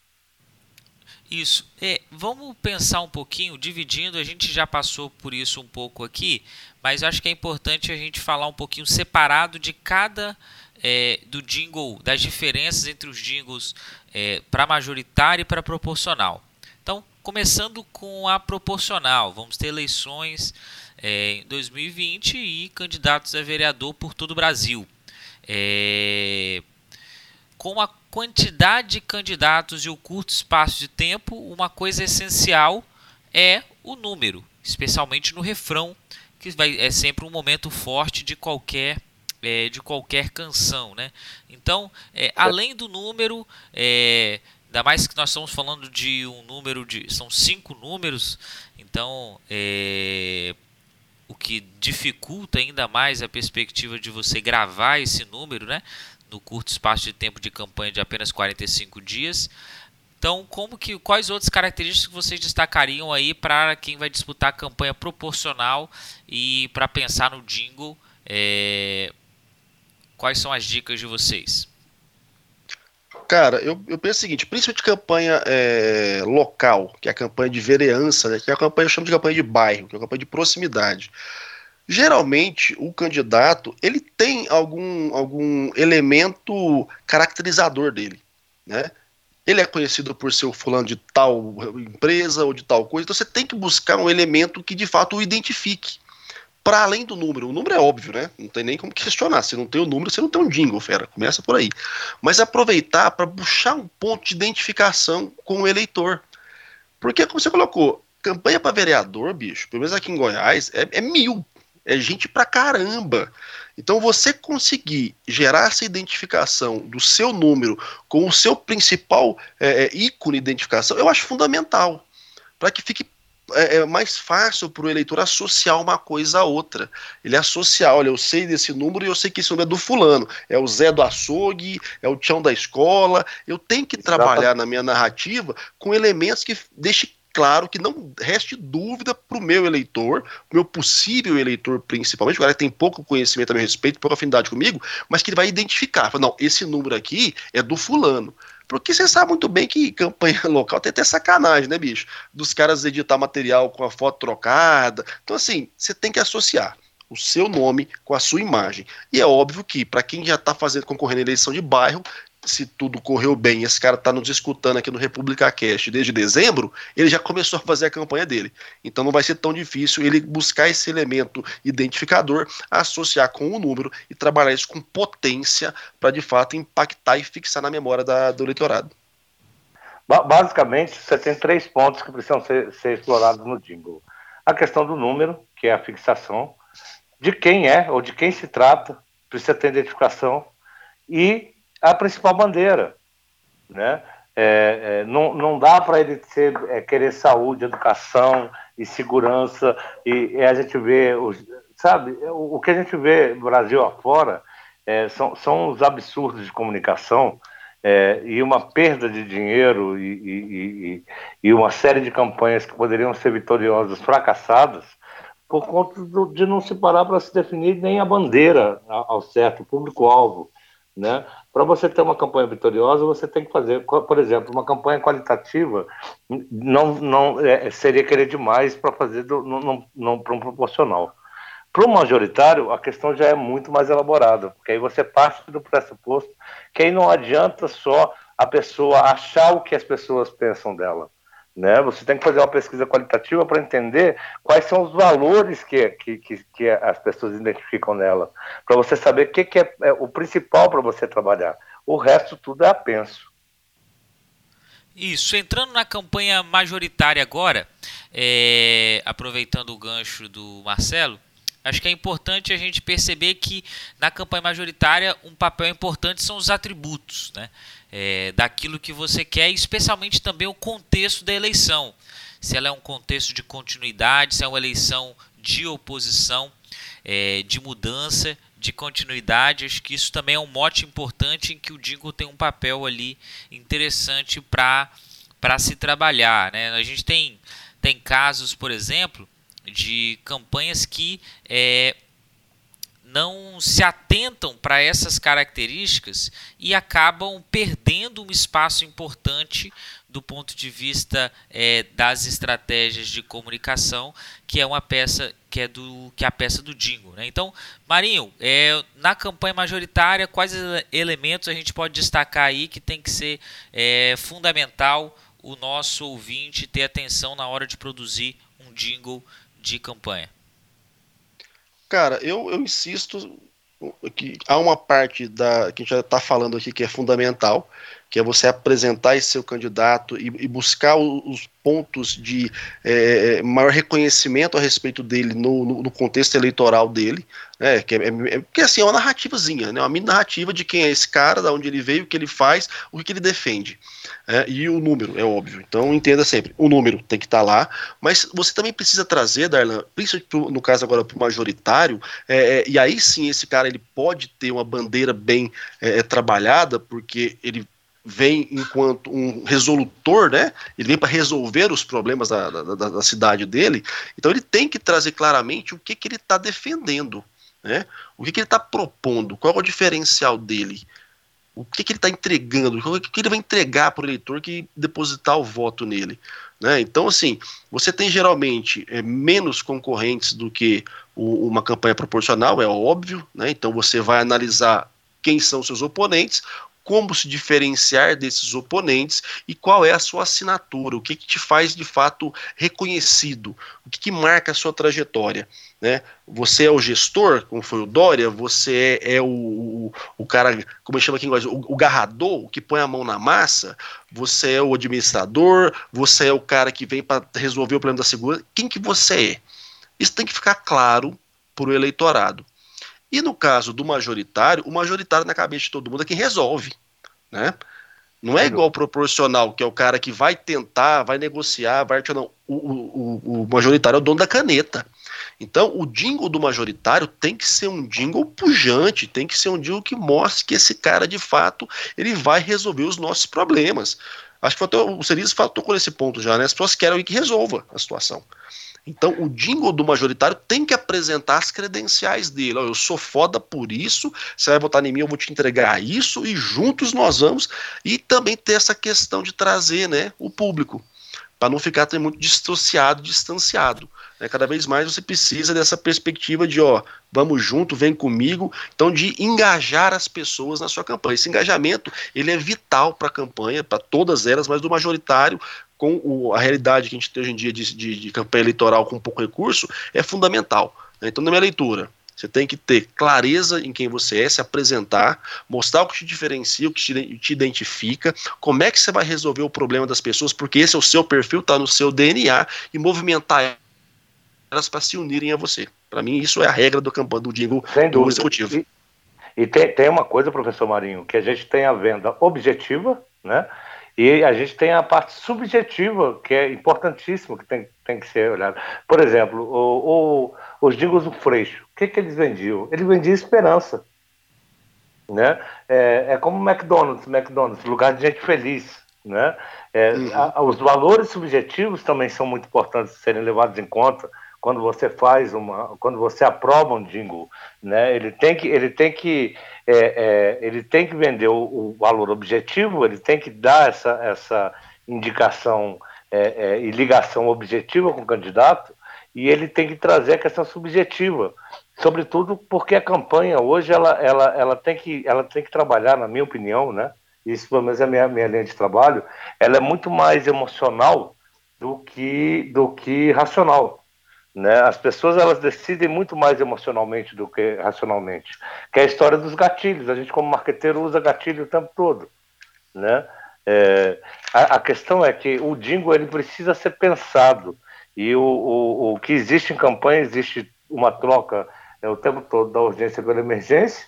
S1: Isso. É, vamos pensar um pouquinho, dividindo, a gente já passou por isso um pouco aqui, mas acho que é importante a gente falar um pouquinho separado de cada é, do jingle, das diferenças entre os jingles é, para majoritário e para proporcional. Então, começando com a proporcional, vamos ter eleições é, em 2020 e candidatos a vereador por todo o Brasil. É, com a quantidade de candidatos e o curto espaço de tempo, uma coisa essencial é o número, especialmente no refrão, que vai, é sempre um momento forte de qualquer é, de qualquer canção, né? Então, é, além do número, é, ainda mais que nós estamos falando de um número de são cinco números, então é, o que dificulta ainda mais a perspectiva de você gravar esse número, né? No curto espaço de tempo de campanha de apenas 45 dias. Então, como que quais outras características vocês destacariam aí para quem vai disputar a campanha proporcional e para pensar no jingle? É, quais são as dicas de vocês?
S3: Cara, eu, eu penso o seguinte, principalmente campanha é, local, que é a campanha de vereança, né, que é a campanha, eu chamo de campanha de bairro, que é a campanha de proximidade. Geralmente, o candidato, ele tem algum, algum elemento caracterizador dele, né? Ele é conhecido por ser o fulano de tal empresa ou de tal coisa, então você tem que buscar um elemento que de fato o identifique para além do número. O número é óbvio, né? Não tem nem como questionar. Se não tem o número, você não tem um jingle, fera. Começa por aí. Mas aproveitar para puxar um ponto de identificação com o eleitor. Porque, como você colocou, campanha para vereador, bicho, pelo menos aqui em Goiás, é, é mil. É gente pra caramba. Então, você conseguir gerar essa identificação do seu número com o seu principal é, é ícone de identificação, eu acho fundamental. Para que fique é, é mais fácil para o eleitor associar uma coisa a outra. Ele associar, olha, eu sei desse número e eu sei que esse número é do fulano. É o Zé do açougue, é o Tião da escola. Eu tenho que trabalhar na minha narrativa com elementos que deixem claro que não reste dúvida para o meu eleitor, meu possível eleitor principalmente, o cara que tem pouco conhecimento a meu respeito, pouca afinidade comigo, mas que ele vai identificar. Fala, não, esse número aqui é do fulano. Porque você sabe muito bem que campanha local tem até sacanagem, né, bicho? Dos caras editar material com a foto trocada. Então, assim, você tem que associar o seu nome com a sua imagem. E é óbvio que, para quem já está fazendo concorrendo em eleição de bairro, se tudo correu bem, esse cara está nos escutando aqui no República Cast desde dezembro, ele já começou a fazer a campanha dele. Então não vai ser tão difícil ele buscar esse elemento identificador, associar com o número e trabalhar isso com potência para de fato impactar e fixar na memória da, do eleitorado.
S2: Basicamente, você tem três pontos que precisam ser, ser explorados no jingle. A questão do número, que é a fixação, de quem é ou de quem se trata, precisa ter identificação, e a principal bandeira. Né? É, é, não, não dá para ele ser, é, querer saúde, educação e segurança, e, e a gente vê, os, sabe, o, o, que a gente vê Brasil afora é, são, são os absurdos de comunicação é, e uma perda de dinheiro e, e, e, uma série de campanhas que poderiam ser vitoriosas fracassadas por conta do, de não se parar para se definir nem a bandeira ao, certo, público-alvo. Né? Para você ter uma campanha vitoriosa, você tem que fazer, por exemplo, uma campanha qualitativa não, não é, seria querer demais para fazer não, não, para um proporcional. Para o majoritário, a questão já é muito mais elaborada, porque aí você parte do pressuposto que aí não adianta só a pessoa achar o que as pessoas pensam dela. Né? Você tem que fazer uma pesquisa qualitativa para entender quais são os valores que, que, que, que as pessoas identificam nela, para você saber o que, que é, é o principal para você trabalhar. O resto tudo é apenso.
S1: Isso, entrando na campanha majoritária agora, é, aproveitando o gancho do Marcelo, acho que é importante a gente perceber que na campanha majoritária um papel importante são os atributos, né? É, daquilo que você quer, especialmente também o contexto da eleição. Se ela é um contexto de continuidade, se é uma eleição de oposição, é, de mudança, de continuidade, acho que isso também é um mote importante em que o Dingo tem um papel ali interessante para se trabalhar. Né? A gente tem, tem casos, por exemplo, de campanhas que é, não se atentam para essas características e acabam perdendo um espaço importante do ponto de vista é, das estratégias de comunicação, que é uma peça que é do que é a peça do Dingo. Né? Então, Marinho, é, na campanha majoritária, quais elementos a gente pode destacar aí que tem que ser é, fundamental o nosso ouvinte ter atenção na hora de produzir um jingle de campanha?
S3: Cara, eu, eu insisto que há uma parte da que a gente já está falando aqui que é fundamental, que é você apresentar esse seu candidato e, e buscar os pontos de é, maior reconhecimento a respeito dele no, no, no contexto eleitoral dele, né, que é, é, que assim, é uma narrativazinha, né, uma mini narrativa de quem é esse cara, da onde ele veio, o que ele faz, o que ele defende. É, e o número, é óbvio. Então entenda sempre, o número tem que estar tá lá, mas você também precisa trazer, Darlan, principalmente no caso agora para o majoritário, é, é, e aí sim esse cara ele pode ter uma bandeira bem é, trabalhada, porque ele vem enquanto um resolutor, né? Ele vem para resolver os problemas da, da, da, cidade dele. Então ele tem que trazer claramente o que, que ele está defendendo, né? O que, que ele está propondo, qual é o diferencial dele, o que, que ele está entregando, o que, que ele vai entregar para o eleitor que depositar o voto nele. Né? Então, assim, você tem geralmente é, menos concorrentes do que o, uma campanha proporcional, é óbvio, né? então você vai analisar quem são seus oponentes, como se diferenciar desses oponentes e qual é a sua assinatura, o que, que te faz de fato reconhecido, o que, que marca a sua trajetória. Né? Você é o gestor, como foi o Dória, você é, é o, o, o, cara, como chama aqui em inglês, o, o garrador, o que põe a mão na massa, você é o administrador, você é o cara que vem para resolver o problema da segurança. Quem que você é? Isso tem que ficar claro para o eleitorado. E no caso do majoritário, o majoritário na cabeça de todo mundo é quem resolve, né? Não é igual o proporcional, que é o cara que vai tentar, vai negociar, vai não. O, o, o majoritário é o dono da caneta. Então, o jingle do majoritário tem que ser um jingle pujante, tem que ser um jingle que mostre que esse cara, de fato, ele vai resolver os nossos problemas. Acho que o Cerise tocou nesse ponto já, né? As pessoas querem que resolva a situação. Então, o jingle do majoritário tem que apresentar as credenciais dele. eu sou foda por isso, você vai votar em mim, eu vou te entregar isso, e juntos nós vamos. E também ter essa questão de trazer né, o público, para não ficar muito dissociado, distanciado. Né? Cada vez mais você precisa dessa perspectiva de, ó, vamos junto, vem comigo. Então, de engajar as pessoas na sua campanha. Esse engajamento, ele é vital para a campanha, para todas elas, mas do majoritário, com o, a realidade que a gente tem hoje em dia de, de, de campanha eleitoral com pouco recurso, é fundamental. Né? Então, na minha leitura, você tem que ter clareza em quem você é, se apresentar, mostrar o que te diferencia, o que te, te identifica, como é que você vai resolver o problema das pessoas, porque esse é o seu perfil, está no seu DNA, e movimentar elas para se unirem a você. Para mim, isso é a regra do campanha do jingle do executivo.
S2: E, e tem, tem uma coisa, professor Marinho, que a gente tem a venda objetiva, né? E a gente tem a parte subjetiva, que é importantíssima, que tem, tem que ser olhada. Por exemplo, o, o, os jingles do Freixo, o que, que eles vendiam? Eles vendiam esperança. Né? É, é como o McDonald's, McDonald's, lugar de gente feliz. Né? É, uhum. a, os valores subjetivos também são muito importantes de serem levados em conta quando você faz uma, quando você aprova um jingle, né? Ele tem que, ele tem que, é, é, ele tem que vender o, o, valor objetivo, ele tem que dar essa, essa indicação é, é, e ligação objetiva com o candidato, e ele tem que trazer a questão subjetiva, sobretudo porque a campanha hoje ela, ela, ela tem que, ela tem que trabalhar, na minha opinião, né? Isso pelo menos é a minha, minha linha de trabalho, ela é muito mais emocional do que do que racional. Né? As pessoas elas decidem muito mais emocionalmente do que racionalmente. Que é a história dos gatilhos. A gente, como marqueteiro, usa gatilho o tempo todo. Né? É, a, a, questão é que o jingle ele precisa ser pensado. E o, o, o que existe em campanha, existe uma troca é, o tempo todo da urgência pela emergência.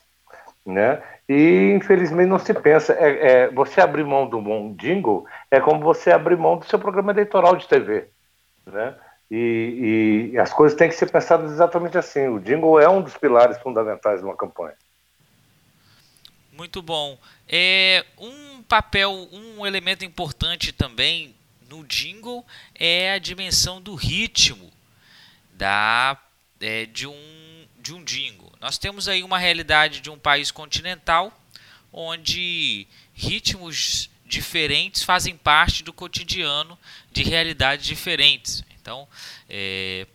S2: Né? E infelizmente não se pensa. É, é, você abrir mão do bom jingle é como você abrir mão do seu programa eleitoral de TV. Né? E, e, as coisas têm que ser pensadas exatamente assim. O jingle é um dos pilares fundamentais de uma campanha.
S1: Muito bom. É um papel, um elemento importante também no jingle é a dimensão do ritmo da é, de um de um jingle. Nós temos aí uma realidade de um país continental onde ritmos diferentes fazem parte do cotidiano de realidades diferentes. Então, é,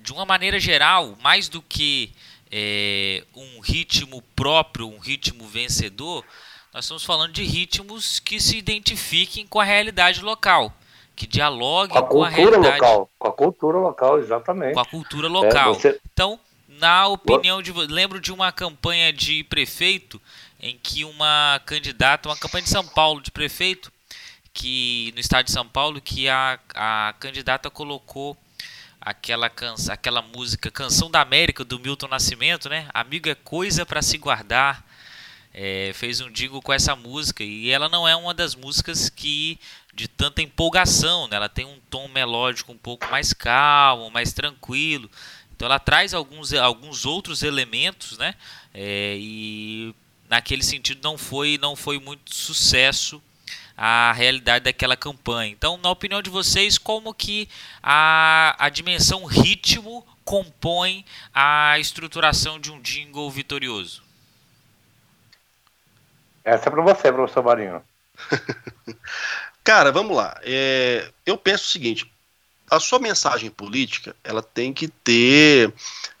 S1: de uma maneira geral, mais do que é, um ritmo próprio, um ritmo vencedor, nós estamos falando de ritmos que se identifiquem com a realidade local, que dialoguem com a, com a realidade
S2: local, com a cultura local, exatamente.
S1: Com a cultura local. É, você... Então, na opinião de, lembro de uma campanha de prefeito em que uma candidata, uma campanha de São Paulo de prefeito, que no estado de São Paulo, que a, a candidata colocou aquela canção, aquela música Canção da América do Milton Nascimento, né? Amigo é coisa para se guardar. É, fez um digo com essa música e ela não é uma das músicas que de tanta empolgação, né? Ela tem um tom melódico um pouco mais calmo, mais tranquilo. Então ela traz alguns, alguns outros elementos, né? É, e naquele sentido não foi não foi muito sucesso a realidade daquela campanha. Então, na opinião de vocês, como que a, a dimensão ritmo compõe a estruturação de um jingle vitorioso?
S2: Essa é para você, professor Marinho.
S3: Cara, vamos lá. É, eu penso o seguinte: a sua mensagem política ela tem que ter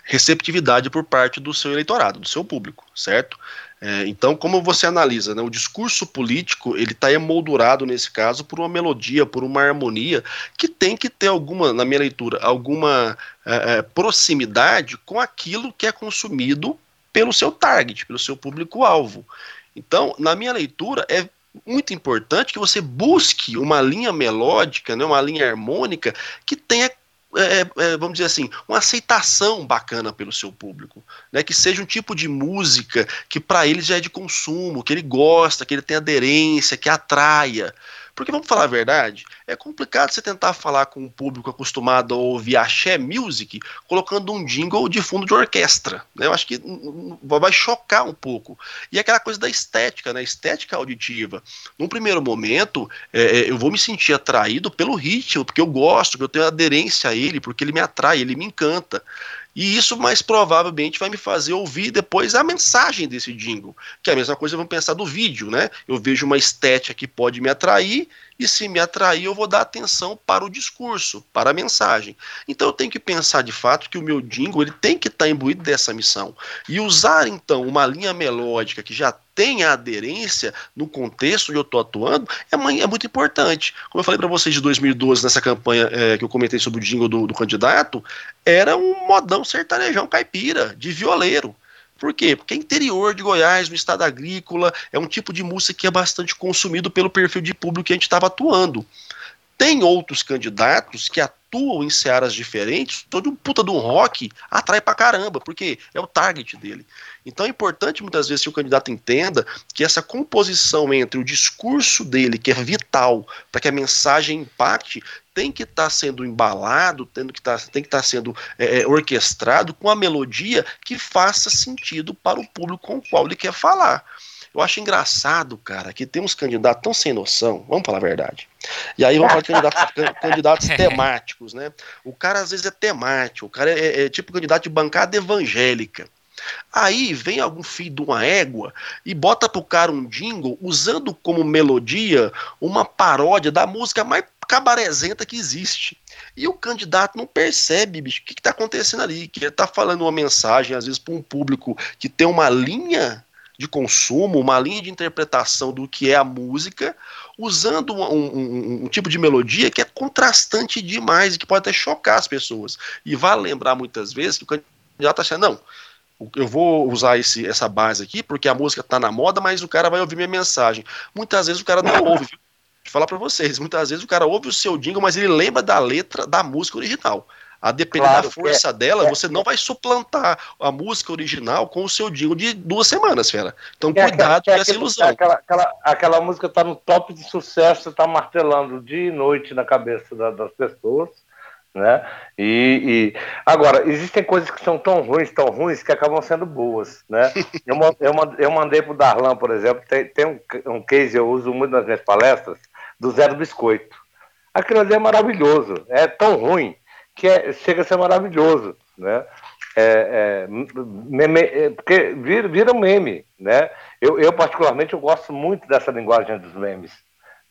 S3: receptividade por parte do seu eleitorado, do seu público, certo? É, então, como você analisa, né, o discurso político ele está emoldurado nesse caso por uma melodia, por uma harmonia que tem que ter alguma, na minha leitura, alguma é, é, proximidade com aquilo que é consumido pelo seu target, pelo seu público-alvo. Então, na minha leitura, é muito importante que você busque uma linha melódica, né, uma linha harmônica que tenha é, é, vamos dizer assim, uma aceitação bacana pelo seu público, né? Que seja um tipo de música que para ele já é de consumo, que ele gosta, que ele tem aderência, que atraia. Porque vamos falar a verdade, é complicado você tentar falar com um público acostumado a ouvir axé music colocando um jingle de fundo de orquestra. Né? Eu acho que vai chocar um pouco. E aquela coisa da estética, né? estética auditiva. Num primeiro momento, é, é, eu vou me sentir atraído pelo ritmo, porque eu gosto, porque eu tenho aderência a ele, porque ele me atrai, ele me encanta. E isso mais provavelmente vai me fazer ouvir depois a mensagem desse jingle, que é a mesma coisa vamos pensar do vídeo, né? Eu vejo uma estética que pode me atrair e se me atrair eu vou dar atenção para o discurso, para a mensagem. Então eu tenho que pensar de fato que o meu jingle ele tem que estar imbuído dessa missão e usar então uma linha melódica que já tem aderência no contexto onde eu estou atuando é, é, muito importante. Como eu falei para vocês de 2012 nessa campanha é, que eu comentei sobre o jingle do, do candidato, era um modão sertanejão caipira, de violeiro. Por quê? Porque é interior de Goiás, no estado agrícola, é um tipo de música que é bastante consumido pelo perfil de público que a gente estava atuando. Tem outros candidatos que atuam em searas diferentes, todo um puta de um rock atrai pra caramba, porque é o target dele. Então é importante muitas vezes que o candidato entenda que essa composição entre o discurso dele, que é vital para que a mensagem impacte, tem que estar tá sendo embalado, tendo que tá, tem que estar tá sendo é, é, orquestrado com a melodia que faça sentido para o público com o qual ele quer falar. Eu acho engraçado, cara, que tem uns candidatos tão sem noção, vamos falar a verdade. E aí vamos falar de candidatos, candidatos temáticos, né? O cara às vezes é temático, o cara é, é, é tipo candidato de bancada evangélica. Aí vem algum filho de uma égua e bota pro cara um jingle usando como melodia uma paródia da música mais cabarezenta que existe. E o candidato não percebe, bicho, o que está acontecendo ali. Que ele está falando uma mensagem, às vezes, para um público que tem uma linha de consumo, uma linha de interpretação do que é a música, usando um, um, um, tipo de melodia que é contrastante demais e que pode até chocar as pessoas. E vale lembrar muitas vezes que o candidato está achando, não, eu vou usar esse, essa base aqui porque a música está na moda, mas o cara vai ouvir minha mensagem. Muitas vezes o cara não ouve, viu? Falar para vocês, muitas vezes o cara ouve o seu jingle, mas ele lembra da letra da música original. A depender claro, da força é, dela, é, você não vai suplantar a música original com o seu jingle de duas semanas, fera. Então, é, cuidado
S2: com
S3: essa ilusão.
S2: Aquela, aquela, aquela música está no top de sucesso, está martelando dia e noite na cabeça da, das pessoas. Né? E, e, agora existem coisas que são tão ruins, tão ruins que acabam sendo boas, né? eu, eu, eu mandei pro Darlan, por exemplo, tem, tem um, um case eu uso muito nas minhas palestras do Zero Biscoito. Aquilo ali é maravilhoso, é tão ruim que é, chega a ser maravilhoso, né? é, é, meme, é, porque vira, vira meme, né? Eu, eu, particularmente, eu gosto muito dessa linguagem dos memes,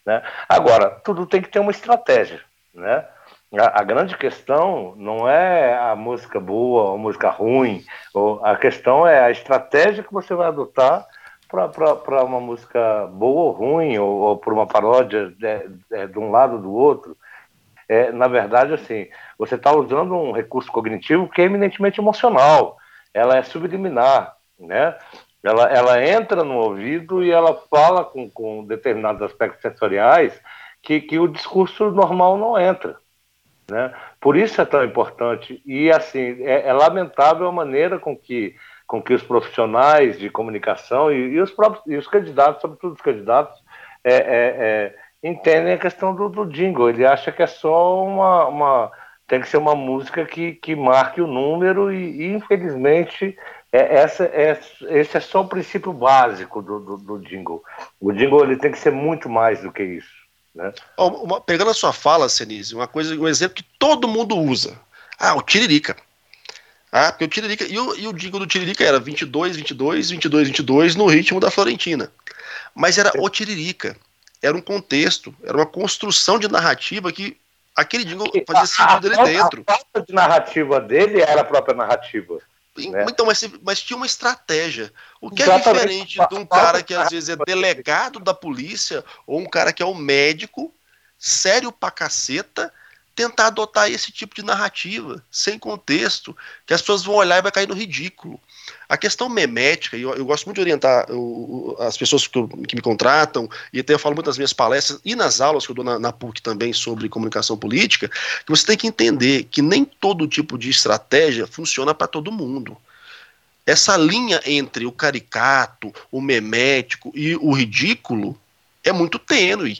S2: né? Agora, tudo tem que ter uma estratégia, né? A, a grande questão não é a música boa ou a música ruim, ou, a questão é a estratégia que você vai adotar para uma música boa ou ruim, ou, ou para uma paródia de, de, de, um lado ou do outro. É, na verdade, assim, você está usando um recurso cognitivo que é eminentemente emocional, ela é subliminar, né? Ela, ela entra no ouvido e ela fala com, com determinados aspectos sensoriais que, que o discurso normal não entra. Né? Por isso é tão importante. E, assim, é, é lamentável a maneira com que com que os profissionais de comunicação e, e os próprios e os candidatos, sobretudo os candidatos, é, é, é, entendem a questão do, do, jingle. Ele acha que é só uma, uma tem que ser uma música que, que marque o número e, e infelizmente é, essa, é, esse é só o princípio básico do, do, do, jingle. O jingle ele tem que ser muito mais do que isso. Né?
S3: Uma, pegando a sua fala, Senise, uma coisa, um exemplo que todo mundo usa. Ah, o Tiririca. Ah, porque o Tiririca. E o, e o jingle do Tiririca era 22, 22, 22, 22 no ritmo da Florentina. Mas era o Tiririca. Era um contexto, era uma construção de narrativa que aquele jingle fazia sentido dele dentro.
S2: A falta de narrativa dele era a própria narrativa.
S3: Né? Então, mas, mas, tinha uma estratégia. O que é diferente de um cara que às vezes é delegado da polícia ou um cara que é um médico, sério pra caceta, tentar adotar esse tipo de narrativa, sem contexto, que as pessoas vão olhar e vai cair no ridículo. A questão memética, e eu, eu, gosto muito de orientar o, as pessoas que, eu, que, me contratam, e até eu falo muito nas minhas palestras e nas aulas que eu dou na, na PUC também sobre comunicação política, que você tem que entender que nem todo tipo de estratégia funciona para todo mundo. Essa linha entre o caricato, o memético e o ridículo é muito tênue.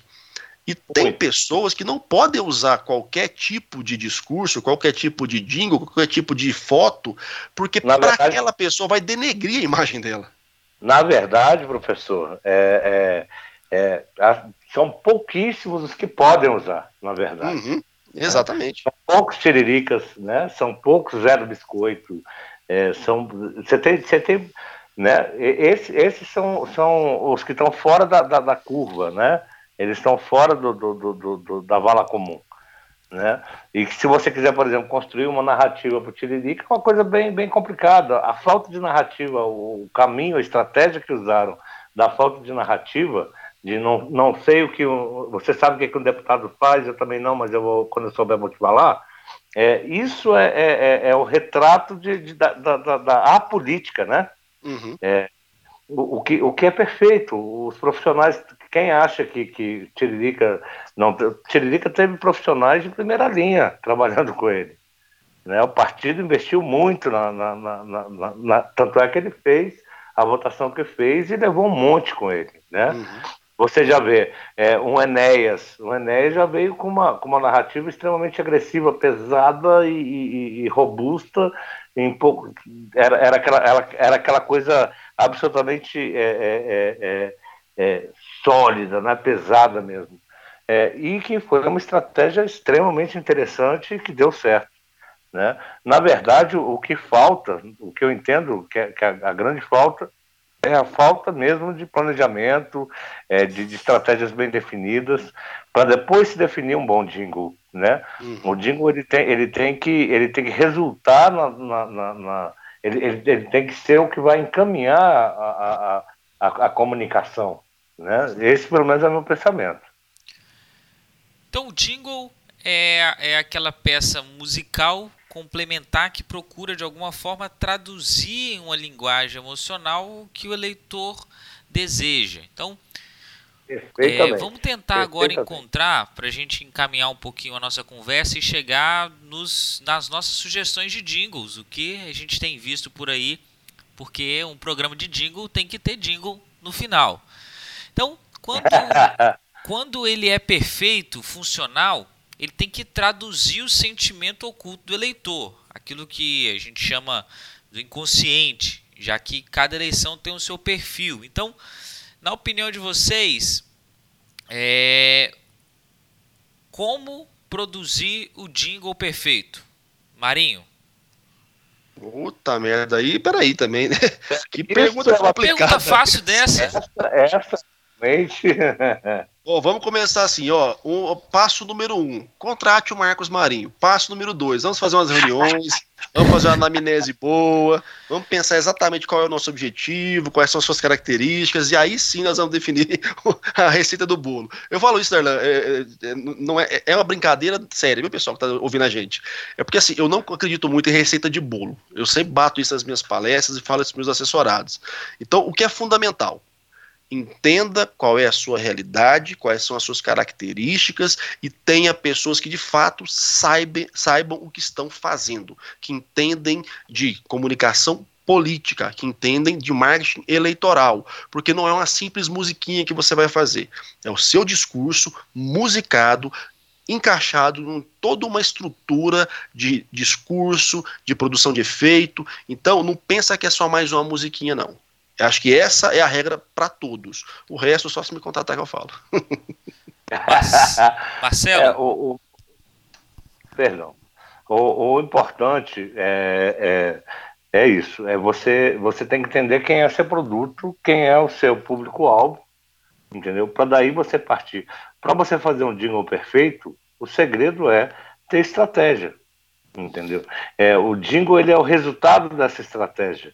S3: E tem pessoas que não podem usar qualquer tipo de discurso, qualquer tipo de jingle, qualquer tipo de foto, porque para aquela pessoa vai denegrir a imagem dela.
S2: Na verdade, professor, é, é, é, são pouquíssimos os que podem usar, na verdade. Uhum,
S3: exatamente.
S2: São poucos tiriricas, né? São poucos zero biscoito. É, são, você tem, você tem, né? Esse, esses são, são os que estão fora da, da, da curva, né? Eles estão fora do, do, do, da vala comum. Né? E se você quiser, por exemplo, construir uma narrativa para o Tiririca, é uma coisa bem, bem complicada. A falta de narrativa, o caminho, a estratégia que usaram da falta de narrativa, de não, não sei o que. você sabe o que, que um deputado faz, eu também não, mas eu vou, quando eu souber, vou te falar. É, isso é, é, é, é o retrato de, de da, da, da, da apolítica, né? Uhum. É, o, o, que, o que é perfeito. Os profissionais quem acha que, que Tiririca. Não, Tiririca teve profissionais de primeira linha trabalhando com ele. Né? O partido investiu muito, na, na, na, na, tanto é que ele fez a votação que fez e levou um monte com ele. Né? Uhum. Você já vê, é, um Enéas, o Enéas já veio com uma, com uma narrativa extremamente agressiva, pesada e, e, e robusta, em pouco, era, era, aquela, era, era aquela coisa absolutamente é, é, é, é sólida, né, pesada mesmo. É, e que foi uma estratégia extremamente interessante e que deu certo. Né? Na verdade, o, que falta, o que eu entendo que, é, que a, a, grande falta é a falta mesmo de planejamento, é, de, de, estratégias bem definidas, para depois se definir um bom jingle. Né? Uhum. O jingle ele tem, ele tem, que, ele tem que resultar na. na, na, na ele, ele, ele, tem que ser o que vai encaminhar a, a, a, a comunicação. Né? Esse, pelo menos, é o meu pensamento.
S1: Então, o jingle é, é aquela peça musical complementar que procura, de alguma forma, traduzir em uma linguagem emocional o que o eleitor deseja. Então, é, vamos tentar agora encontrar, para a gente encaminhar um pouquinho a nossa conversa e chegar nos, nas nossas sugestões de jingles, o que a gente tem visto por aí, porque um programa de jingle tem que ter jingle no final. Então, quando, quando ele é perfeito, funcional, ele tem que traduzir o sentimento oculto do eleitor, aquilo que a gente chama do inconsciente, já que cada eleição tem o seu perfil. Então, na opinião de vocês, é... como produzir o jingle perfeito? Marinho?
S3: Puta merda, aí, peraí também, né? Que Isso pergunta é
S1: Pergunta fácil dessa.
S2: Essa, essa
S3: vamos começar assim, ó. Um, passo número um, contrate o Marcos Marinho. Passo número dois, vamos fazer umas reuniões, vamos fazer uma anamnese boa, vamos pensar exatamente qual é o nosso objetivo, quais são as suas características, e aí sim nós vamos definir a receita do bolo. Eu falo isso, Darlan, é, é, é não é, é uma brincadeira séria, viu, pessoal que tá ouvindo a gente? É porque assim, eu não acredito muito em receita de bolo. Eu sempre bato isso nas minhas palestras e falo isso para meus assessorados. Então, o que é fundamental? Entenda qual é a sua realidade, quais são as suas características e tenha pessoas que de fato saibam, saibam o que estão fazendo, que entendem de comunicação política, que entendem de marketing eleitoral, porque não é uma simples musiquinha que você vai fazer, é o seu discurso musicado, encaixado em toda uma estrutura de discurso, de produção de efeito. Então, não pensa que é só mais uma musiquinha, não. Acho que essa é a regra para todos. O resto, só se me contatar que eu falo.
S1: Marcelo?
S2: É, o, o, perdão. O, o importante é, é, é, isso. É você, você tem que entender quem é seu produto, quem é o seu público-alvo, entendeu? Para daí você partir. Para você fazer um jingle perfeito, o segredo é ter estratégia, entendeu? É, o jingle ele é o resultado dessa estratégia.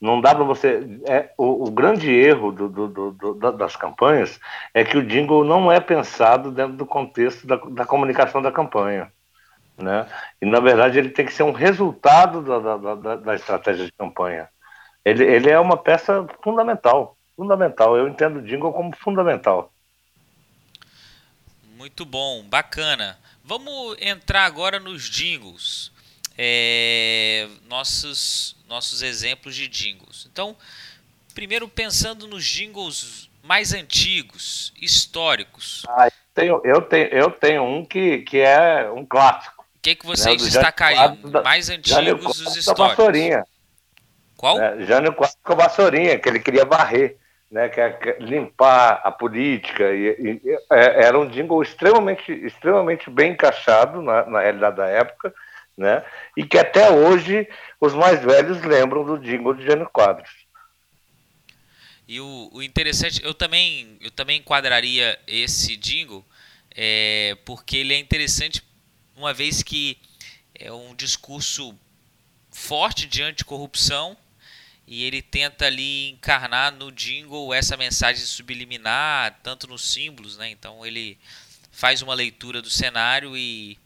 S2: Não dá para você. É, o, o, grande erro do, do, do, das campanhas é que o jingle não é pensado dentro do contexto da, da, comunicação da campanha. Né? E, na verdade, ele tem que ser um resultado da, da, da estratégia de campanha. Ele, ele é uma peça fundamental. Fundamental. Eu entendo o jingle como fundamental.
S1: Muito bom, bacana. Vamos entrar agora nos jingles. É, nossos nossos exemplos de jingles. Então, primeiro pensando nos jingles mais antigos, históricos.
S2: Ah, eu, tenho, eu, tenho, eu tenho um que, que é um clássico.
S1: O que, que vocês né, destacariam? Da, mais antigos os históricos. Qual?
S2: É, Jânio Quadros com a Vassourinha, que ele queria varrer. Né, que é limpar a política e, e é, era um jingle extremamente, extremamente bem encaixado na, na realidade da época né? E que até hoje os mais velhos lembram do jingle de Jânio Quadros.
S1: E o, o, interessante, eu também, eu também enquadraria esse jingle, é, porque ele é interessante uma vez que é um discurso forte de anticorrupção e ele tenta ali encarnar no jingle essa mensagem subliminar, tanto nos símbolos, né? Então ele faz uma leitura do cenário e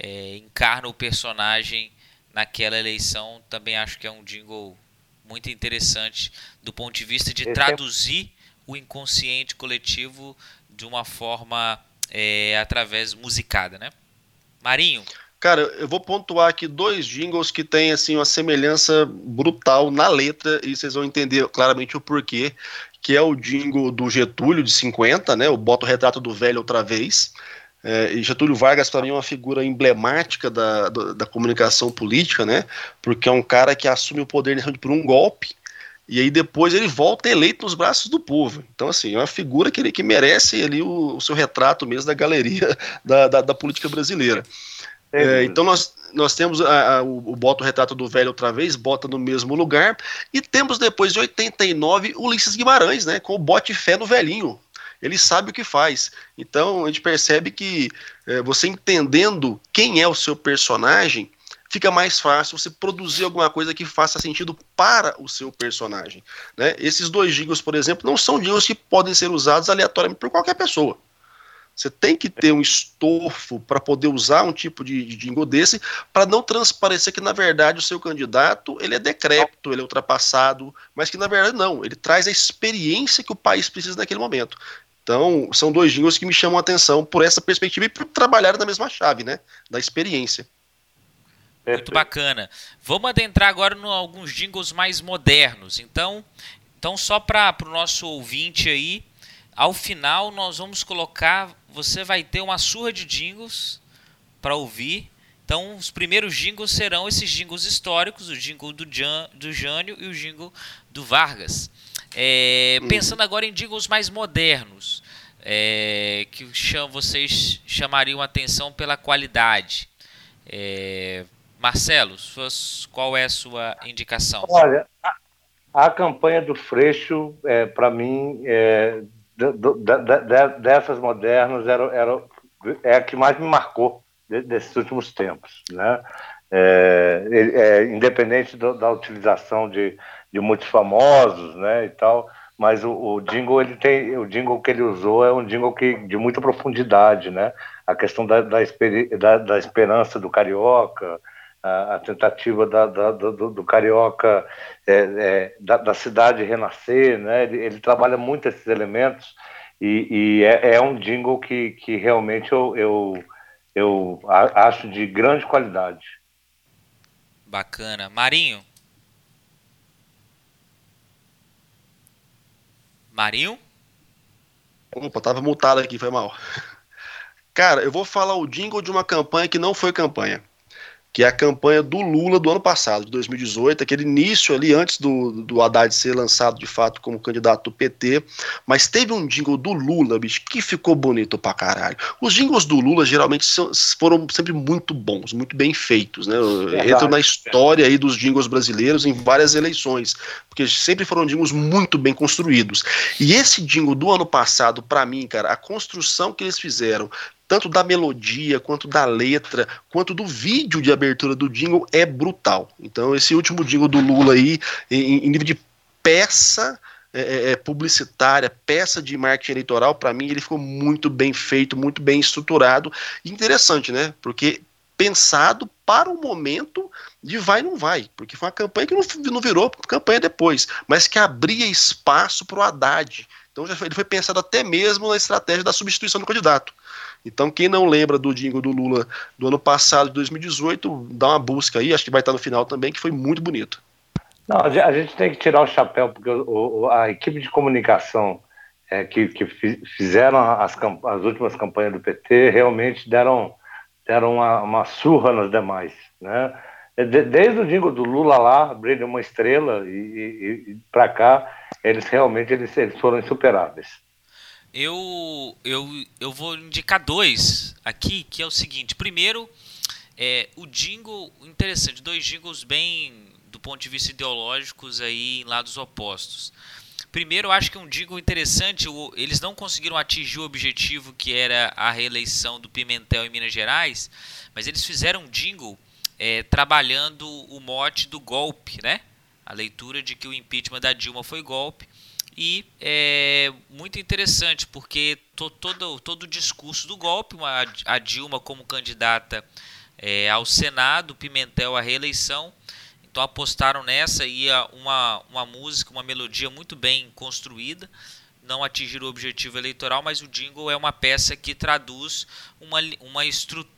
S1: é, encarna o personagem naquela eleição, também acho que é um jingle muito interessante do ponto de vista de é traduzir o inconsciente coletivo de uma forma é, através musicada, né? Marinho.
S3: Cara, eu vou pontuar aqui dois jingles que têm assim uma semelhança brutal na letra e vocês vão entender claramente o porquê, que é o jingle do Getúlio de 50, né? O Bota o retrato do velho outra vez. É, e Getúlio Vargas, para mim, é uma figura emblemática da, da, da, comunicação política, né? Porque é um cara que assume o poder por um golpe e aí depois ele volta eleito nos braços do povo. Então, assim, é uma figura que, ele, que merece ali o, o seu retrato mesmo da galeria da, da, da política brasileira. É, então nós, nós temos a, a, o, o bota o retrato do velho outra vez, bota no mesmo lugar, e temos depois de 89 Ulisses Guimarães, né, com o bote fé no velhinho, ele sabe o que faz. Então a gente percebe que é, você entendendo quem é o seu personagem, fica mais fácil você produzir alguma coisa que faça sentido para o seu personagem. Né? Esses dois jingles, por exemplo, não são jingles que podem ser usados aleatoriamente por qualquer pessoa. Você tem que ter um estofo para poder usar um tipo de, de desse, para não transparecer que, na verdade, o seu candidato ele é decrépito, ele é ultrapassado, mas que, na verdade, não. Ele traz a experiência que o país precisa naquele momento. Então, são dois jingles que me chamam a atenção por essa perspectiva e por trabalhar na mesma chave, né? Da experiência.
S1: Muito bacana. Vamos adentrar agora em alguns jingles mais modernos. Então, então só para o nosso ouvinte aí, ao final nós vamos colocar, você vai ter uma surra de jingles para ouvir. Então, os primeiros jingles serão esses jingles históricos, o jingle do, Jan, do Jânio e o jingle do Vargas. É, uhum. Pensando agora em jingles mais modernos, é, que cham, vocês chamariam atenção pela qualidade. É, Marcelo, qual é a sua indicação?
S2: Olha, a, a campanha do Freixo, é, para mim, é, de, de, de, dessas modernas, era, era, é a que mais me marcou desses últimos tempos. Né? É, é, independente do, da utilização de, de muitos famosos né, e tal, mas o, o, jingle ele tem o jingle que ele usou é um jingle que de muita profundidade, né? A questão da, da, da, da esperança do carioca, a, a tentativa da, da, do, do, carioca é, é, da, da, cidade renascer, né? Ele, ele, trabalha muito esses elementos e, e é, é, um jingle que, que realmente eu, eu, eu acho de grande qualidade.
S1: Bacana, Marinho. Marinho?
S3: Opa, tava multado aqui, foi mal. Cara, eu vou falar o jingle de uma campanha que não foi campanha que é a campanha do Lula do ano passado, de 2018, aquele início ali antes do, do Haddad ser lançado de fato como candidato do PT, mas teve um jingle do Lula, bicho, que ficou bonito pra caralho. Os jingles do Lula geralmente são, foram sempre muito bons, muito bem feitos, né? Entram na história aí dos jingles brasileiros em várias eleições, porque sempre foram jingles muito bem construídos. E esse jingle do ano passado, para mim, cara, a construção que eles fizeram tanto da melodia, quanto da letra, quanto do vídeo de abertura do jingle é brutal. Então, esse último jingle do Lula aí, em, em nível de peça é, é, é publicitária, peça de marketing eleitoral, para mim ele ficou muito bem feito, muito bem estruturado interessante, né? Porque pensado para o momento de vai não vai, porque foi uma campanha que não, não virou campanha depois, mas que abria espaço para o Haddad. Então já foi, ele foi pensado até mesmo na estratégia da substituição do candidato. Então, quem não lembra do jingle do Lula do ano passado, de 2018, dá uma busca aí, acho que vai estar no final também, que foi muito bonito.
S2: Não, a gente tem que tirar o chapéu, porque o, a equipe de comunicação é, que, que, fizeram as, as, últimas campanhas do PT realmente deram, deram uma, uma surra nas demais. Né? Desde o jingle do Lula lá, brilha uma estrela, e, e, e para cá, eles realmente eles, eles foram insuperáveis.
S1: Eu, eu, eu vou indicar dois aqui, que é o seguinte. Primeiro, é, o jingle, interessante, dois jingles bem, do ponto de vista ideológicos, aí, em lados opostos. Primeiro, eu acho que é um jingle interessante, eles não conseguiram atingir o objetivo que era a reeleição do Pimentel em Minas Gerais, mas eles fizeram um jingle é, trabalhando o mote do golpe, né? A leitura de que o impeachment da Dilma foi golpe e é muito interessante porque to, todo, todo o discurso do golpe, uma, a Dilma como candidata é, ao Senado, Pimentel à reeleição, então apostaram nessa e uma, uma música, uma melodia muito bem construída, não atingir o objetivo eleitoral, mas o jingle é uma peça que traduz uma, uma,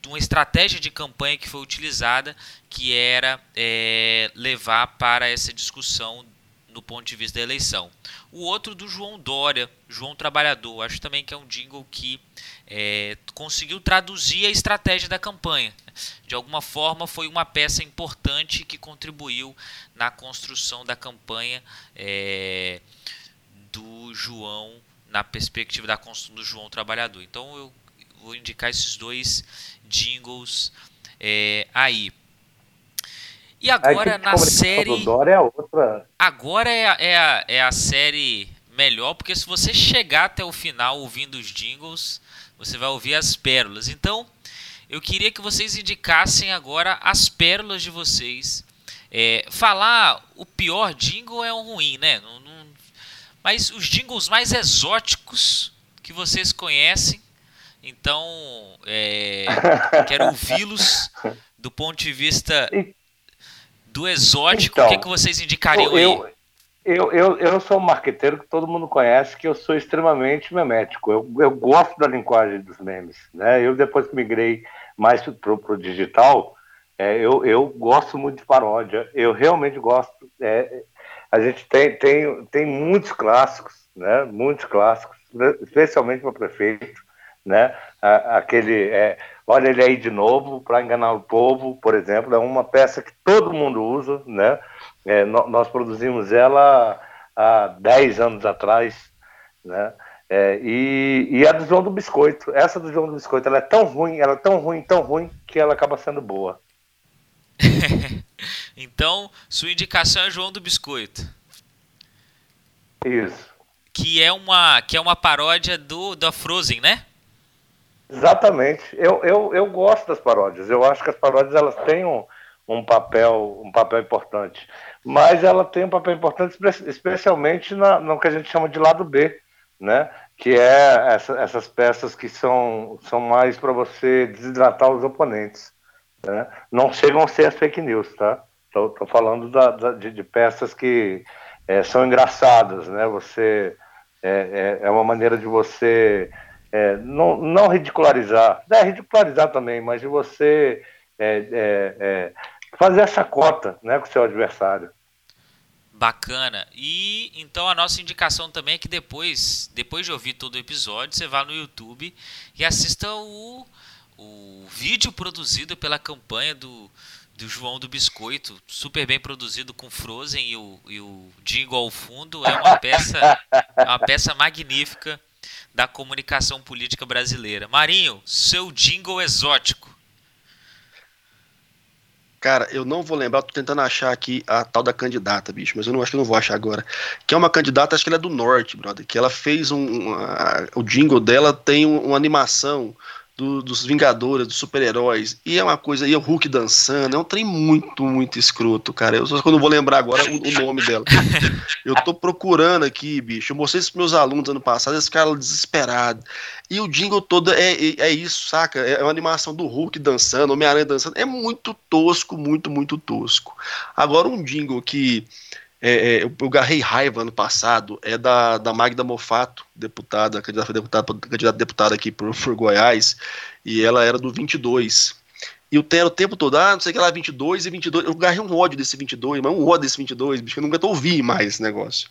S1: uma estratégia de campanha que foi utilizada, que era é, levar para essa discussão do ponto de vista da eleição. O outro do João Dória, João Trabalhador, acho também que é um jingle que é, conseguiu traduzir a estratégia da campanha. De alguma forma, foi uma peça importante que contribuiu na construção da campanha é, do João, na perspectiva da construção do João Trabalhador. Então, eu vou indicar esses dois jingles é, aí. E agora na série.
S2: Dória é outra.
S1: Agora é a, é, a, é a série melhor, porque se você chegar até o final ouvindo os jingles, você vai ouvir as pérolas. Então, eu queria que vocês indicassem agora as pérolas de vocês. É, falar o pior jingle é um ruim, né? Não, não, mas os jingles mais exóticos que vocês conhecem. Então, é, quero ouvi-los do ponto de vista do exótico, então, o que, é que vocês indicariam
S2: eu, aí? Eu, eu, eu sou um marqueteiro que todo mundo conhece, que eu sou extremamente memético. Eu, eu gosto da linguagem dos memes. Né? Eu, depois que migrei mais para o digital, é, eu, eu gosto muito de paródia. Eu realmente gosto. É, a gente tem, tem, tem muitos clássicos, né? muitos clássicos, especialmente para prefeito. Né? Aquele. É, Olha ele aí de novo para enganar o povo, por exemplo, é uma peça que todo mundo usa, né? É, nós produzimos ela há 10 anos atrás, né? É, e, e, a do João do Biscoito, essa do João do Biscoito, ela é tão ruim, ela é tão ruim, tão ruim, que ela acaba sendo boa.
S1: então, sua indicação é João do Biscoito.
S2: Isso.
S1: Que é uma, que é uma paródia do da Frozen, né?
S2: Exatamente. Eu, eu, eu gosto das paródias. Eu acho que as paródias elas têm um, um papel um papel importante. Mas ela tem um papel importante especialmente na, no que a gente chama de lado B, né? que é essa, essas peças que são, são mais para você desidratar os oponentes. Né? Não chegam a ser as fake news, tá? Estou falando da, da, de, de, peças que é, são engraçadas, né? Você é, é, é uma maneira de você é, não, não ridicularizar, é ridicularizar também, mas de você é, é, é, fazer essa cota né, com o seu adversário.
S1: Bacana. E então a nossa indicação também é que depois, depois de ouvir todo o episódio, você vá no YouTube e assista o, o vídeo produzido pela campanha do, do João do Biscoito, super bem produzido com Frozen e o, e o jingle ao fundo. É uma peça, é uma peça magnífica da comunicação política brasileira. Marinho, seu jingle exótico.
S3: Cara, eu não vou lembrar, tô tentando achar aqui a tal da candidata, bicho, mas eu não acho que eu não vou achar agora. Que é uma candidata, acho que ela é do norte, brother. Que ela fez um. A, o jingle dela tem um, uma animação do, dos Vingadores, dos super-heróis. E é uma coisa, e o Hulk dançando, é um trem muito, muito escroto, cara. Eu só que eu não vou lembrar agora o, o, nome dela. Eu tô procurando aqui, bicho. Eu mostrei isso pros meus alunos ano passado, esse cara desesperado. E o jingle todo é, é, é isso, saca? É uma animação do Hulk dançando, Homem-Aranha dançando. É muito tosco, muito, muito tosco. Agora, um jingle que é, é, eu garrei raiva ano passado, é da, da Magda Mofato, deputada, candidata, deputada, candidata deputada aqui por, por Goiás, e ela era do 22. E o Tero o tempo todo, ah, não sei o que lá, 22 e 22. Eu garrei um ódio desse 22, mas um ódio desse 22, bicho, eu aguento ouvir mais esse negócio.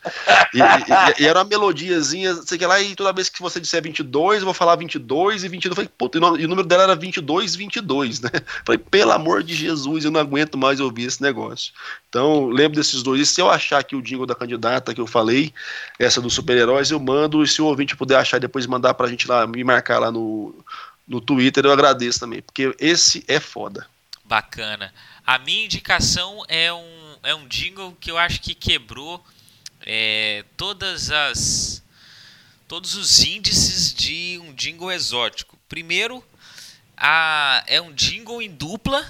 S3: E, e, e, era uma melodiazinha, não sei o que lá, e toda vez que você disser 22, eu vou falar 22 e 22. Eu falei, puta, e o número dela era 22, 22, né? Falei, pelo amor de Jesus, eu não aguento mais ouvir esse negócio. Então, lembro desses dois. E se eu achar que o jingle da candidata que eu falei, essa dos super-heróis, eu mando, e se o ouvinte puder achar depois mandar pra gente lá, me marcar lá no no Twitter, eu agradeço também, porque esse é foda.
S1: Bacana. A minha indicação é um, é um jingle que eu acho que quebrou é, todas as todos os índices de um jingle exótico. Primeiro, a, é um jingle em dupla,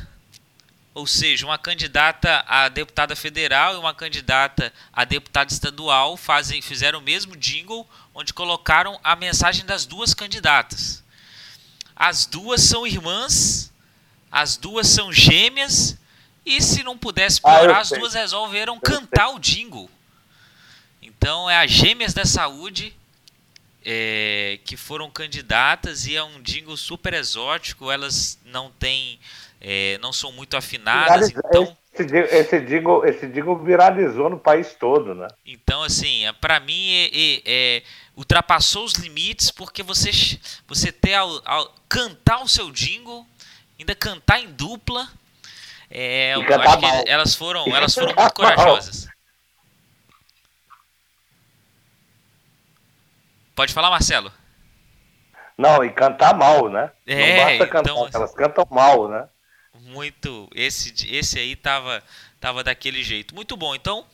S1: ou seja, uma candidata a deputada federal e uma candidata a deputada estadual fazem, fizeram o mesmo jingle, onde colocaram a mensagem das duas candidatas. As duas são irmãs, as duas são gêmeas, e se não pudesse ah, piorar, ah, as duas resolveram eu cantar sei. o jingle. Então é as gêmeas da saúde é, que foram candidatas e é um jingle super exótico. Elas não têm, é, não são muito afinadas, então
S2: esse, esse, jingle, esse jingle viralizou no país todo, né?
S1: Então, assim, é, para mim, é, é, é, ultrapassou os limites, porque você, você ter ao, ao, cantar o seu jingle, ainda cantar em dupla, é, eu acho que elas foram, elas foram muito corajosas. Pode falar, Marcelo?
S2: Não, e cantar mal, né? É, Não basta cantar, então, elas cantam mal, né?
S1: muito. Esse, esse aí tava, tava daquele jeito. Muito bom. Então,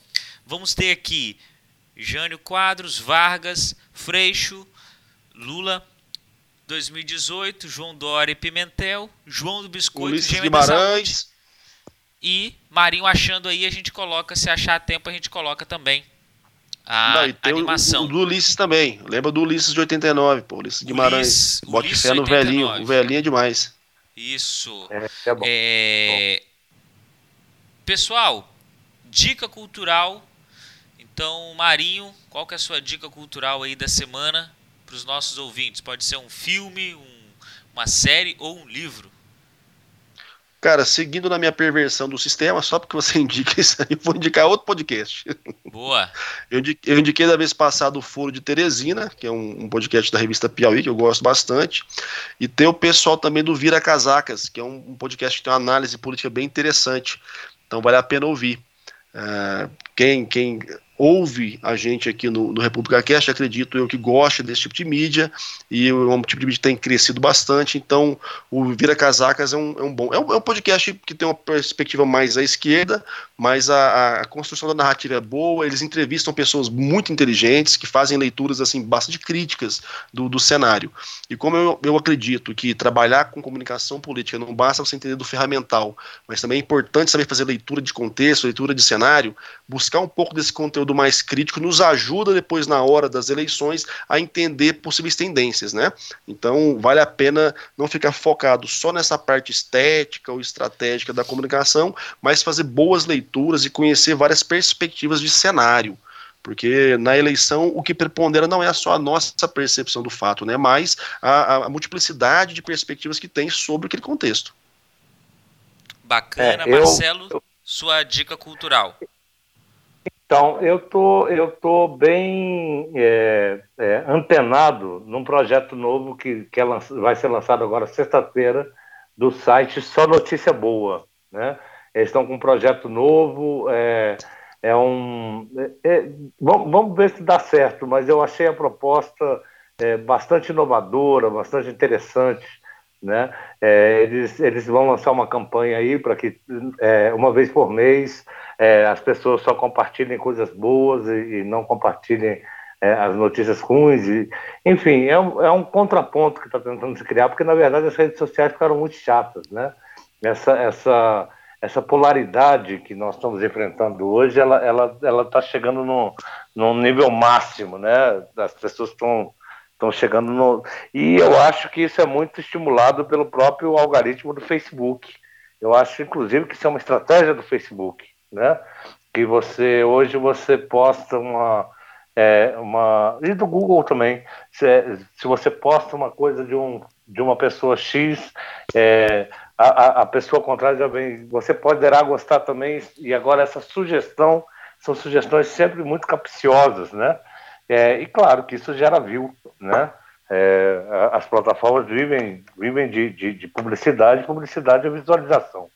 S1: vamos ter aqui Jânio Quadros, Vargas, Freixo, Lula 2018, João Dória e Pimentel, João do Biscoito,
S3: Ulisses Guimarães
S1: e Marinho achando aí, a gente coloca, se achar tempo, a gente coloca também a Não, animação.
S3: O, o, do Ulisses também. Lembra do Ulisses de 89, pô, Ulisses Guimarães. Bote fé no 89. velhinho, o velhinho é demais.
S1: Isso. É, é bom. É... Pessoal, dica cultural. Então, Marinho, qual que é a sua dica cultural aí da semana para os nossos ouvintes? Pode ser um filme, um, uma série ou um livro.
S3: Cara, seguindo na minha perversão do sistema, só porque você indica isso aí, eu vou indicar outro podcast.
S1: Boa.
S3: Eu indiquei, eu indiquei da vez passada o Foro de Teresina, que é um, um, podcast da revista Piauí, que eu gosto bastante. E tem o pessoal também do Vira Casacas, que é um, um podcast que tem uma análise política bem interessante. Então vale a pena ouvir. Uh, quem, quem ouve a gente aqui no, no República Cast, acredito eu que gosta desse tipo de mídia, e é um tipo de mídia que tem crescido bastante, então o Vira Casacas é um, é um bom. É um, é um, podcast que tem uma perspectiva mais à esquerda, mas a, a, construção da narrativa é boa, eles entrevistam pessoas muito inteligentes, que fazem leituras assim bastante críticas do, do cenário. E como eu, eu acredito que trabalhar com comunicação política não basta você entender do ferramental, mas também é importante saber fazer leitura de contexto, leitura de cenário, buscar um pouco desse conteúdo mais crítico nos ajuda depois na hora das eleições a entender possíveis tendências, né? Então vale a pena não ficar focado só nessa parte estética ou estratégica da comunicação, mas fazer boas leituras e conhecer várias perspectivas de cenário porque na eleição o que prepondera não é só a nossa percepção do fato, né, mas a, a multiplicidade de perspectivas que tem sobre aquele contexto.
S1: Bacana, é, eu, Marcelo, eu, sua dica cultural.
S2: Então, eu tô, eu tô bem é, é, antenado num projeto novo que, que é vai ser lançado agora sexta-feira do site Só Notícia Boa, né? Eles estão com um projeto novo, é, é um, é, é, vamos, vamos, ver se dá certo, mas eu achei a proposta é, bastante inovadora, bastante interessante, né? Eles, eles vão lançar uma campanha aí para que uma vez por mês é, as pessoas só compartilhem coisas boas e, e não compartilhem é, as notícias ruins. E, enfim, é um, é um contraponto que está tentando se criar, porque na verdade as redes sociais ficaram muito chatas, né? Essa, essa, essa polaridade que nós estamos enfrentando hoje, ela ela ela está chegando no, no nível máximo, né? As pessoas estão estão chegando no. E eu acho que isso é muito estimulado pelo próprio algoritmo do Facebook. Eu acho, inclusive, que isso é uma estratégia do Facebook, né? Que você hoje você posta uma, é, uma e do Google também. Se, se você posta uma coisa de um de uma pessoa X, é, a, a pessoa contrária já vem. Você poderá gostar também. E agora essa sugestão são sugestões sempre muito capciosas, né? É, e claro que isso gera view, né? É, as plataformas vivem, vivem de, de, de, publicidade, publicidade é visualização.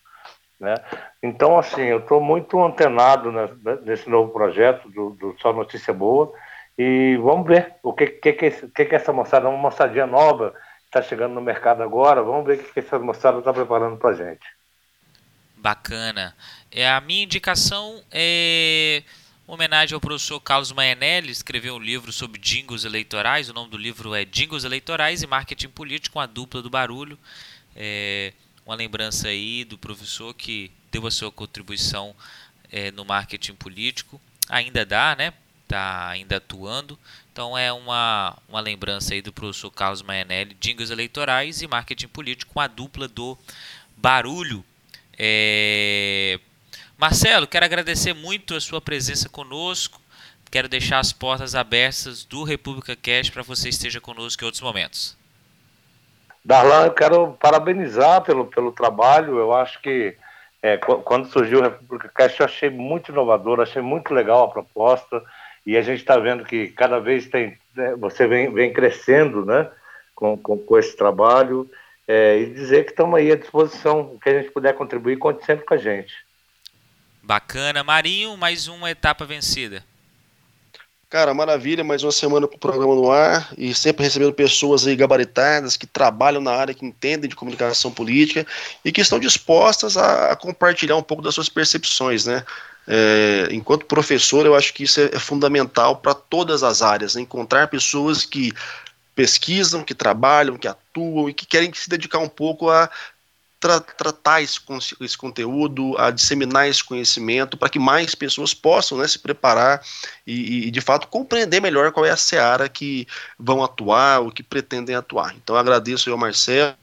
S2: Né? Então, assim, eu estou muito antenado nesse novo projeto do, do Só Notícia Boa e vamos ver o que, que, que, que, que essa moçada, uma moçadinha nova, está chegando no mercado agora, vamos ver o que, que essa moçada está preparando para gente.
S1: Bacana. É, a minha indicação é homenagem ao professor Carlos Maenelli, escreveu um livro sobre jingles eleitorais. O nome do livro é Jingles Eleitorais e Marketing Político, a dupla do barulho. É uma lembrança aí do professor que deu a sua contribuição é, no marketing político. Ainda dá, né? Está ainda atuando. Então é uma, uma lembrança aí do professor Carlos Maenelli, Jingles Eleitorais e Marketing Político, com a dupla do barulho. É, Marcelo, quero agradecer muito a sua presença conosco. Quero deixar as portas abertas do República Cash para você esteja conosco em outros momentos.
S2: Darlan, eu quero parabenizar pelo, pelo trabalho. Eu acho que é, quando surgiu o República Cash, eu achei muito inovador, achei muito legal a proposta. E a gente está vendo que cada vez tem, né, você vem, vem crescendo né, com, com, com esse trabalho. É, e dizer que estamos aí à disposição. O que a gente puder contribuir, conte sempre com a gente.
S1: Bacana. Marinho, mais uma etapa vencida.
S3: Cara, maravilha, mais uma semana com o programa no ar e sempre recebendo pessoas aí gabaritadas que trabalham na área, que entendem de comunicação política e que estão dispostas a, compartilhar um pouco das suas percepções, né? É, enquanto professor, eu acho que isso é, é fundamental para todas as áreas, né? encontrar pessoas que pesquisam, que trabalham, que atuam e que querem se dedicar um pouco a tra tratar esse, esse, conteúdo, a disseminar esse conhecimento para que mais pessoas possam né, se preparar e, e, de fato, compreender melhor qual é a seara que vão atuar, o que pretendem atuar. Então, agradeço ao Marcelo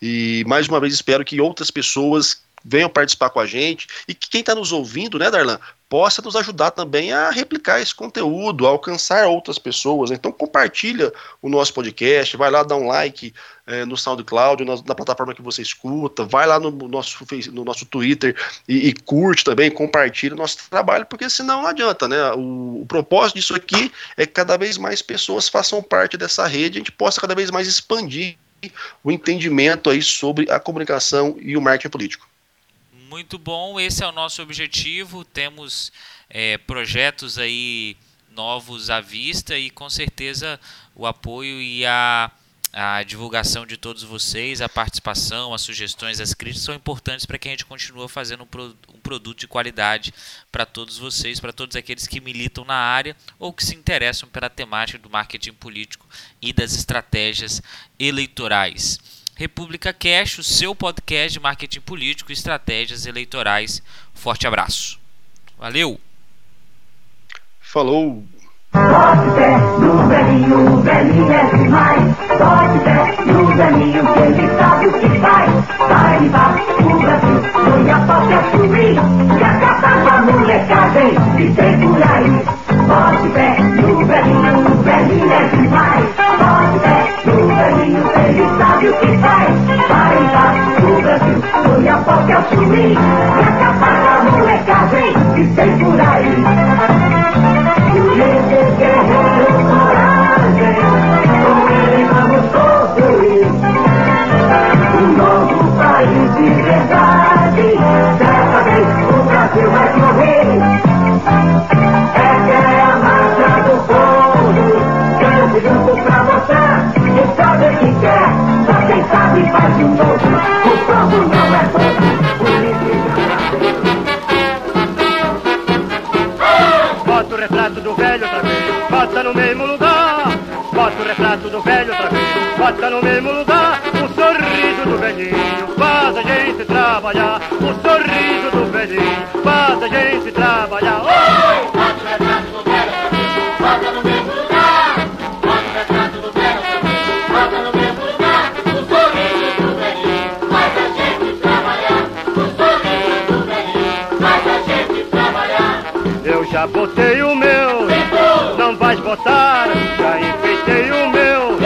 S3: e, mais uma vez, espero que outras pessoas venham participar com a gente e que quem está nos ouvindo, né, Darlan, possa nos ajudar também a replicar esse conteúdo, a alcançar outras pessoas. Então compartilha o nosso podcast, vai lá dar um like é, no SoundCloud, na, na, plataforma que você escuta, vai lá no nosso, no nosso Twitter e, e curte também, compartilha o nosso trabalho, porque senão não adianta, né? O, o, propósito disso aqui é que cada vez mais pessoas façam parte dessa rede, a gente possa cada vez mais expandir o entendimento aí sobre a comunicação e o marketing político.
S1: Muito bom, esse é o nosso objetivo. Temos é, projetos aí novos à vista e com certeza o apoio e a a divulgação de todos vocês, a participação, as sugestões, as críticas são importantes para que a gente continue fazendo um, pro, um produto de qualidade para todos vocês, para todos aqueles que militam na área ou que se interessam pela temática do marketing político e das estratégias eleitorais. República Cash, o seu podcast de marketing político e estratégias eleitorais. Forte abraço. Valeu!
S3: Falou!
S4: Bote fé no velhinho, o velhinho é demais. Bote fé no velhinho, que ele sabe o que faz. Vai limpar o Brasil, põe a pauta subir. E a molecagem que tem por aí. Bote fé no velhinho, o velhinho ele sabe o que faz. Vai limpar o Brasil, põe a pauta subir. E acabar com a molecagem que tem por aí. De novo. O povo não é bobo,
S5: Bota o retrato do velho outra vez, bota no mesmo lugar. Bota o retrato do velho outra vez, bota no mesmo lugar. O sorriso do velhinho faz a gente trabalhar. O sorriso do velhinho faz a gente trabalhar. Oi! Já botei o meu, não vais botar. Já enfeitei o meu,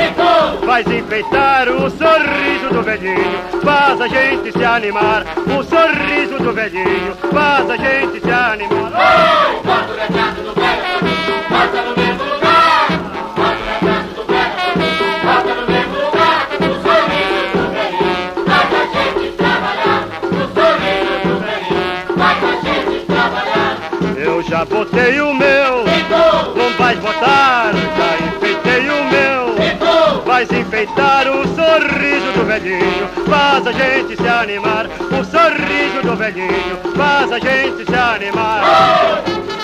S5: vais enfeitar o sorriso do velhinho. Faz a gente se animar. O sorriso do velhinho faz a gente se animar.
S6: Bota o retrato do velho bota no mesmo lugar.
S5: Já botei o meu, não vais botar. Já enfeitei o meu, vais enfeitar o sorriso do velhinho. Faz a gente se animar. O sorriso do velhinho faz a gente se animar.
S6: Bota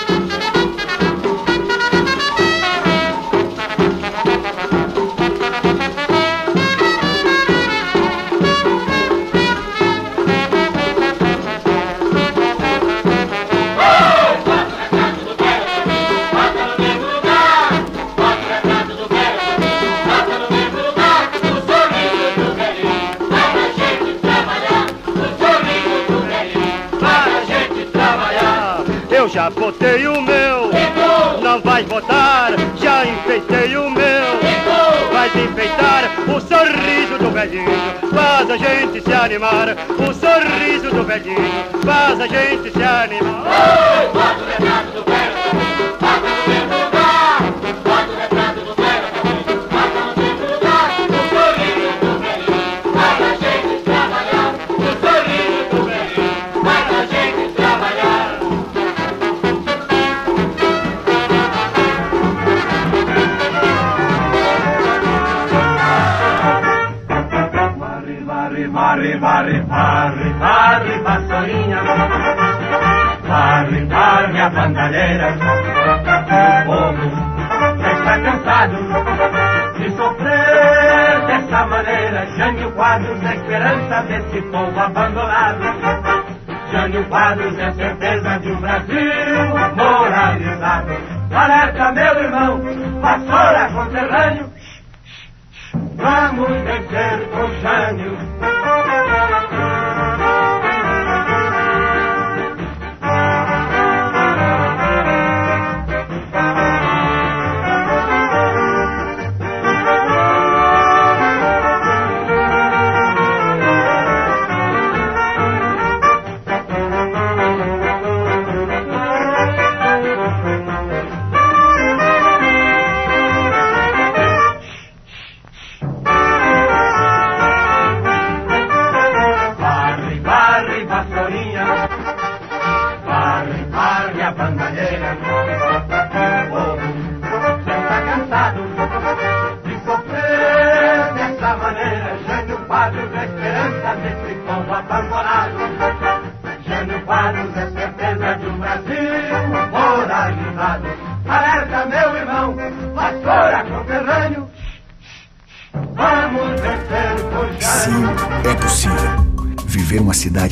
S5: já botei o meu, não vais botar. Já enfeitei o meu, vais enfeitar o sorriso do velhinho. Faz a gente se animar. O sorriso do velhinho faz a gente se animar.
S6: Bota o retrato do velho
S7: bandalheira. O povo já está cansado de sofrer dessa maneira. Jânio Quadros é esperança desse povo abandonado. Jânio Quadros é certeza de um Brasil moralizado. Alerta, meu irmão, vassoura conterrâneo. Vamos vencer com Jânio.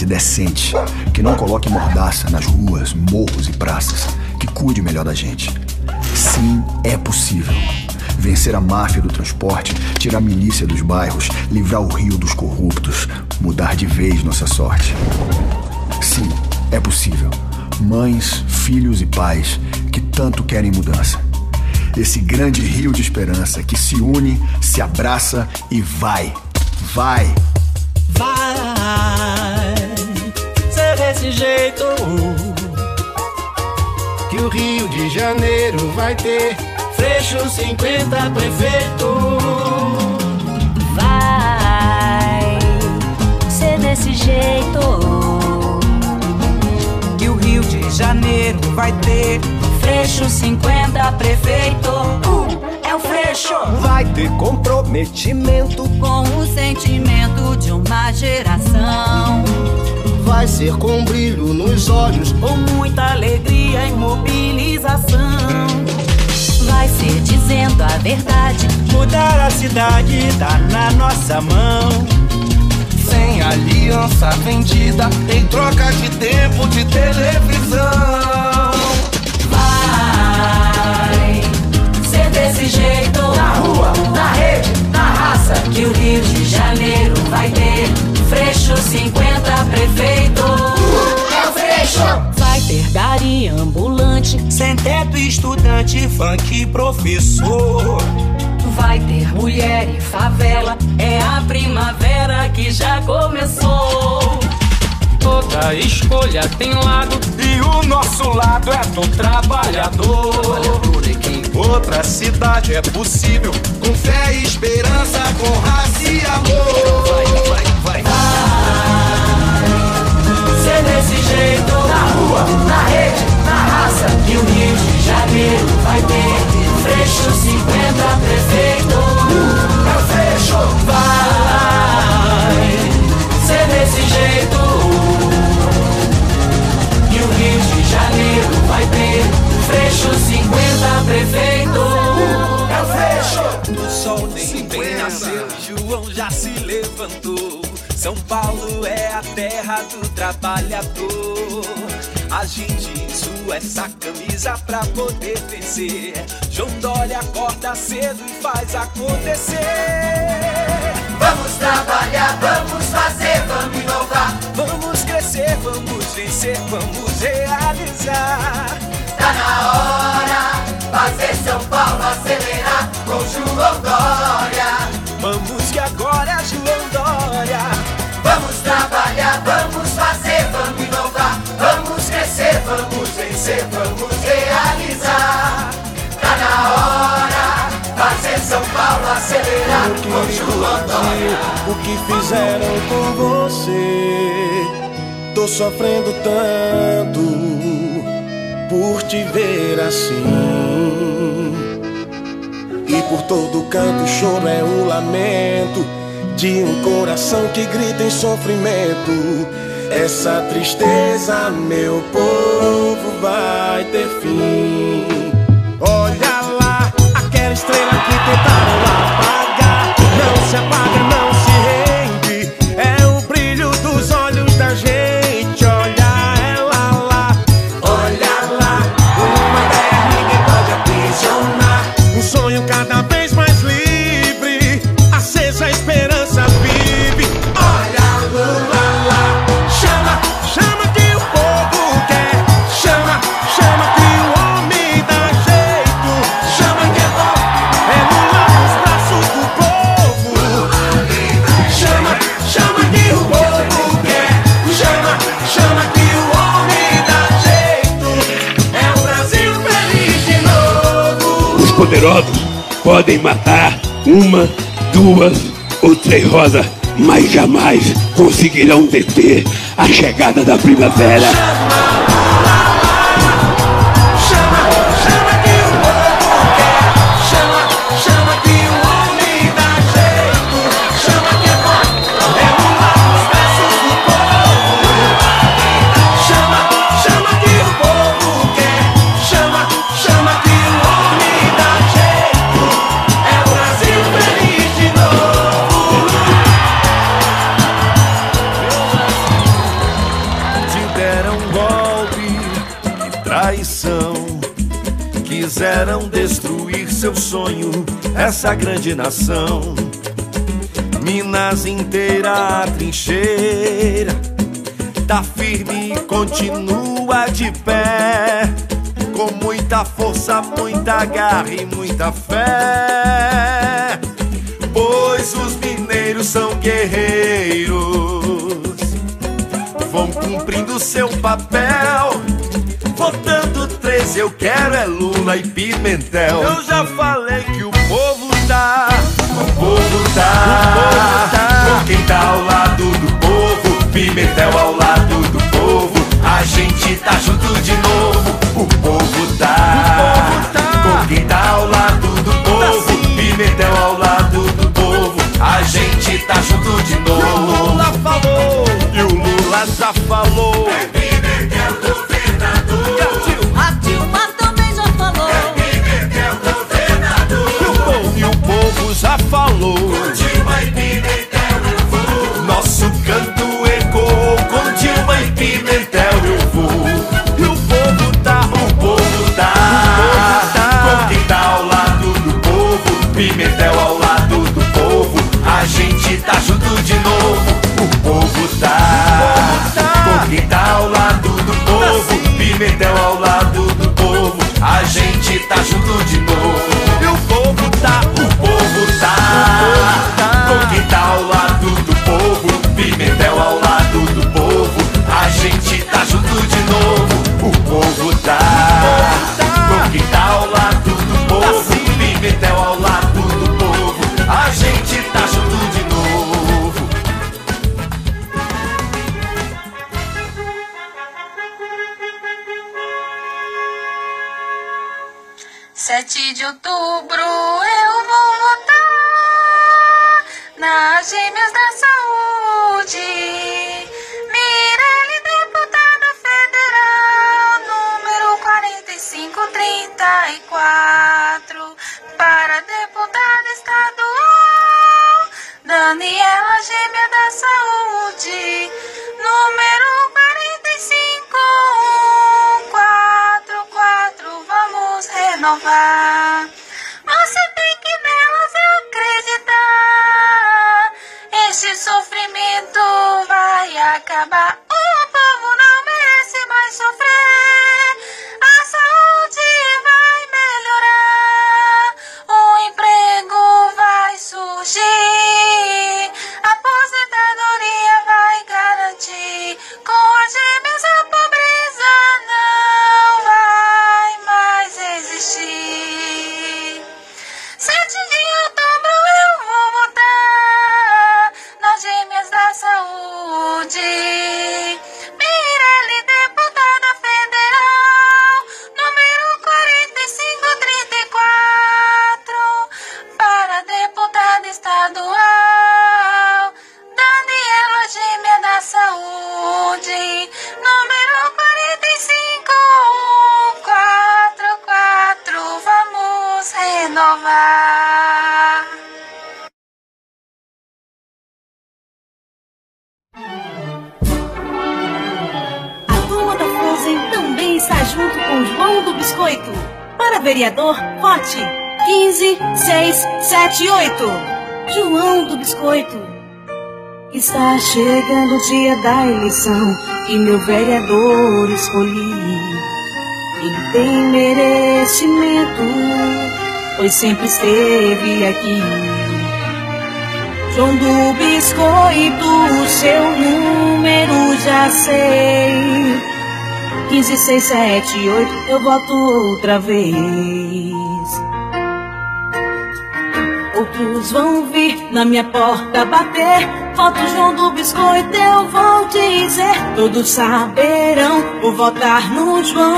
S8: Decente, que não coloque mordaça nas ruas, morros e praças, que cuide melhor da gente. Sim, é possível. Vencer a máfia do transporte, tirar a milícia dos bairros, livrar o rio dos corruptos, mudar de vez nossa sorte. Sim, é possível. Mães, filhos e pais que tanto querem mudança. Esse grande rio de esperança que se une, se abraça e vai. Vai!
S9: Desse jeito que o Rio de Janeiro vai ter Freixo 50 prefeito.
S6: Vai ser desse jeito
S9: que o Rio de Janeiro vai ter
S6: Freixo 50 prefeito. é o Freixo.
S9: Vai ter comprometimento
S6: com o sentimento de uma geração.
S9: Vai ser com brilho nos olhos,
S6: com muita alegria e mobilização. Vai ser dizendo a verdade.
S9: Mudar a cidade tá na nossa mão. Sem aliança vendida, em troca de tempo de televisão.
S6: Vai ser desse jeito.
S10: Na rua, na rede, raça.
S6: Que o Rio de Janeiro vai ter Freixo 50 prefeito.
S10: É o Freixo.
S6: Vai ter gari ambulante,
S9: sem teto estudante, funk professor.
S6: Vai ter mulher e favela, é a primavera que já começou.
S9: Toda escolha tem lado e o nosso lado é do trabalhador. Outra cidade é possível com fé e esperança, com raça e amor. Vai, vai, vai.
S6: vai. Ser desse jeito
S10: na rua, na rede, na raça.
S6: E o Rio de Janeiro vai ter Freixo 50 prefeito.
S10: É o Freixo.
S6: Vai ser desse jeito. Ter Freixo 50 prefeito.
S10: É o Freixo.
S9: O sol nem bem nasceu, João já se levantou. São Paulo é a terra do trabalhador. A gente sua essa camisa pra poder vencer. João Dória acorda cedo e faz acontecer.
S10: Vamos trabalhar, vamos fazer, vamos inovar.
S9: Vamos crescer, vamos vencer, vamos realizar.
S10: Tá na hora, fazer São Paulo acelerar com João Dória.
S9: Vamos que agora é João Dória.
S10: Vamos trabalhar, vamos fazer, vamos inovar. Vamos crescer, vamos vencer, vamos realizar. Tá na hora, fazer São Paulo acelerar com João Dória.
S9: O que fizeram com você? Tô sofrendo tanto por te ver assim. E por todo canto o choro é um lamento de um coração que grita em sofrimento. Essa tristeza, meu povo, vai ter fim. Estrela que tentaram apagar. Não se apaga, não
S11: podem matar uma, duas ou três rosas, mas jamais conseguirão deter a chegada da primavera.
S12: Seu sonho, essa grande nação. Minas inteira a trincheira, tá firme e continua de pé. Com muita força, muita garra e muita fé. Pois os mineiros são guerreiros, vão cumprindo seu papel. Votando 13, eu quero é E Pimentel. Eu já falei que o povo tá, o povo tá, com quem tá ao lado do povo, Pimentel ao lado do povo. A gente tá junto de novo, o povo tá, com quem tá ao lado do povo, Pimentel ao lado do povo. A gente tá junto de novo. E o Lula falou, e o Lula já falou.
S13: A
S12: gente junto com
S13: João do Biscoito. Para vereador, vote 15 6 7 8. João do Biscoito. Está chegando o dia da eleição e meu vereador escolhi. Ele tem merecimento, pois sempre esteve aqui. João do Biscoito, seu número já sei. 15, 6, 7, 8, eu voto outra vez. Outros vão vir na minha porta bater. Voto João do Biscoito, eu vou dizer. Todos saberão o votar no João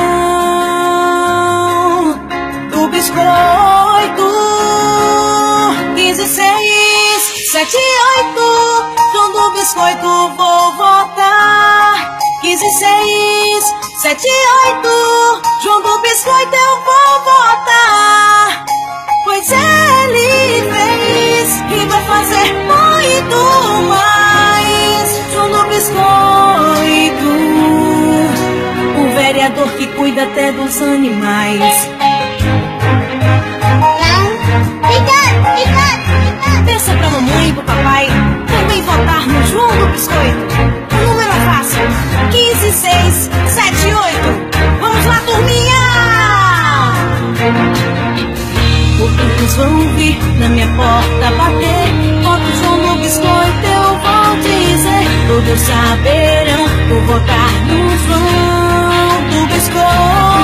S13: do Biscoito. 15, 6, 7, 8. João do Biscoito, vou votar. 15 6, 7 8. João do Biscoito eu vou votar. Pois ele fez e vai fazer muito mais. João do Biscoito, o vereador que cuida até dos animais. Fica,
S14: fica, fica.
S13: Pensa pra mamãe e pro papai também votar no João do Biscoito. 15, 6, 7, 8. Vamos lá, turminha! Outros vão vir na minha porta bater, outros vão no biscoito, eu vou dizer. Todos saberão, por votar no vão do biscoito.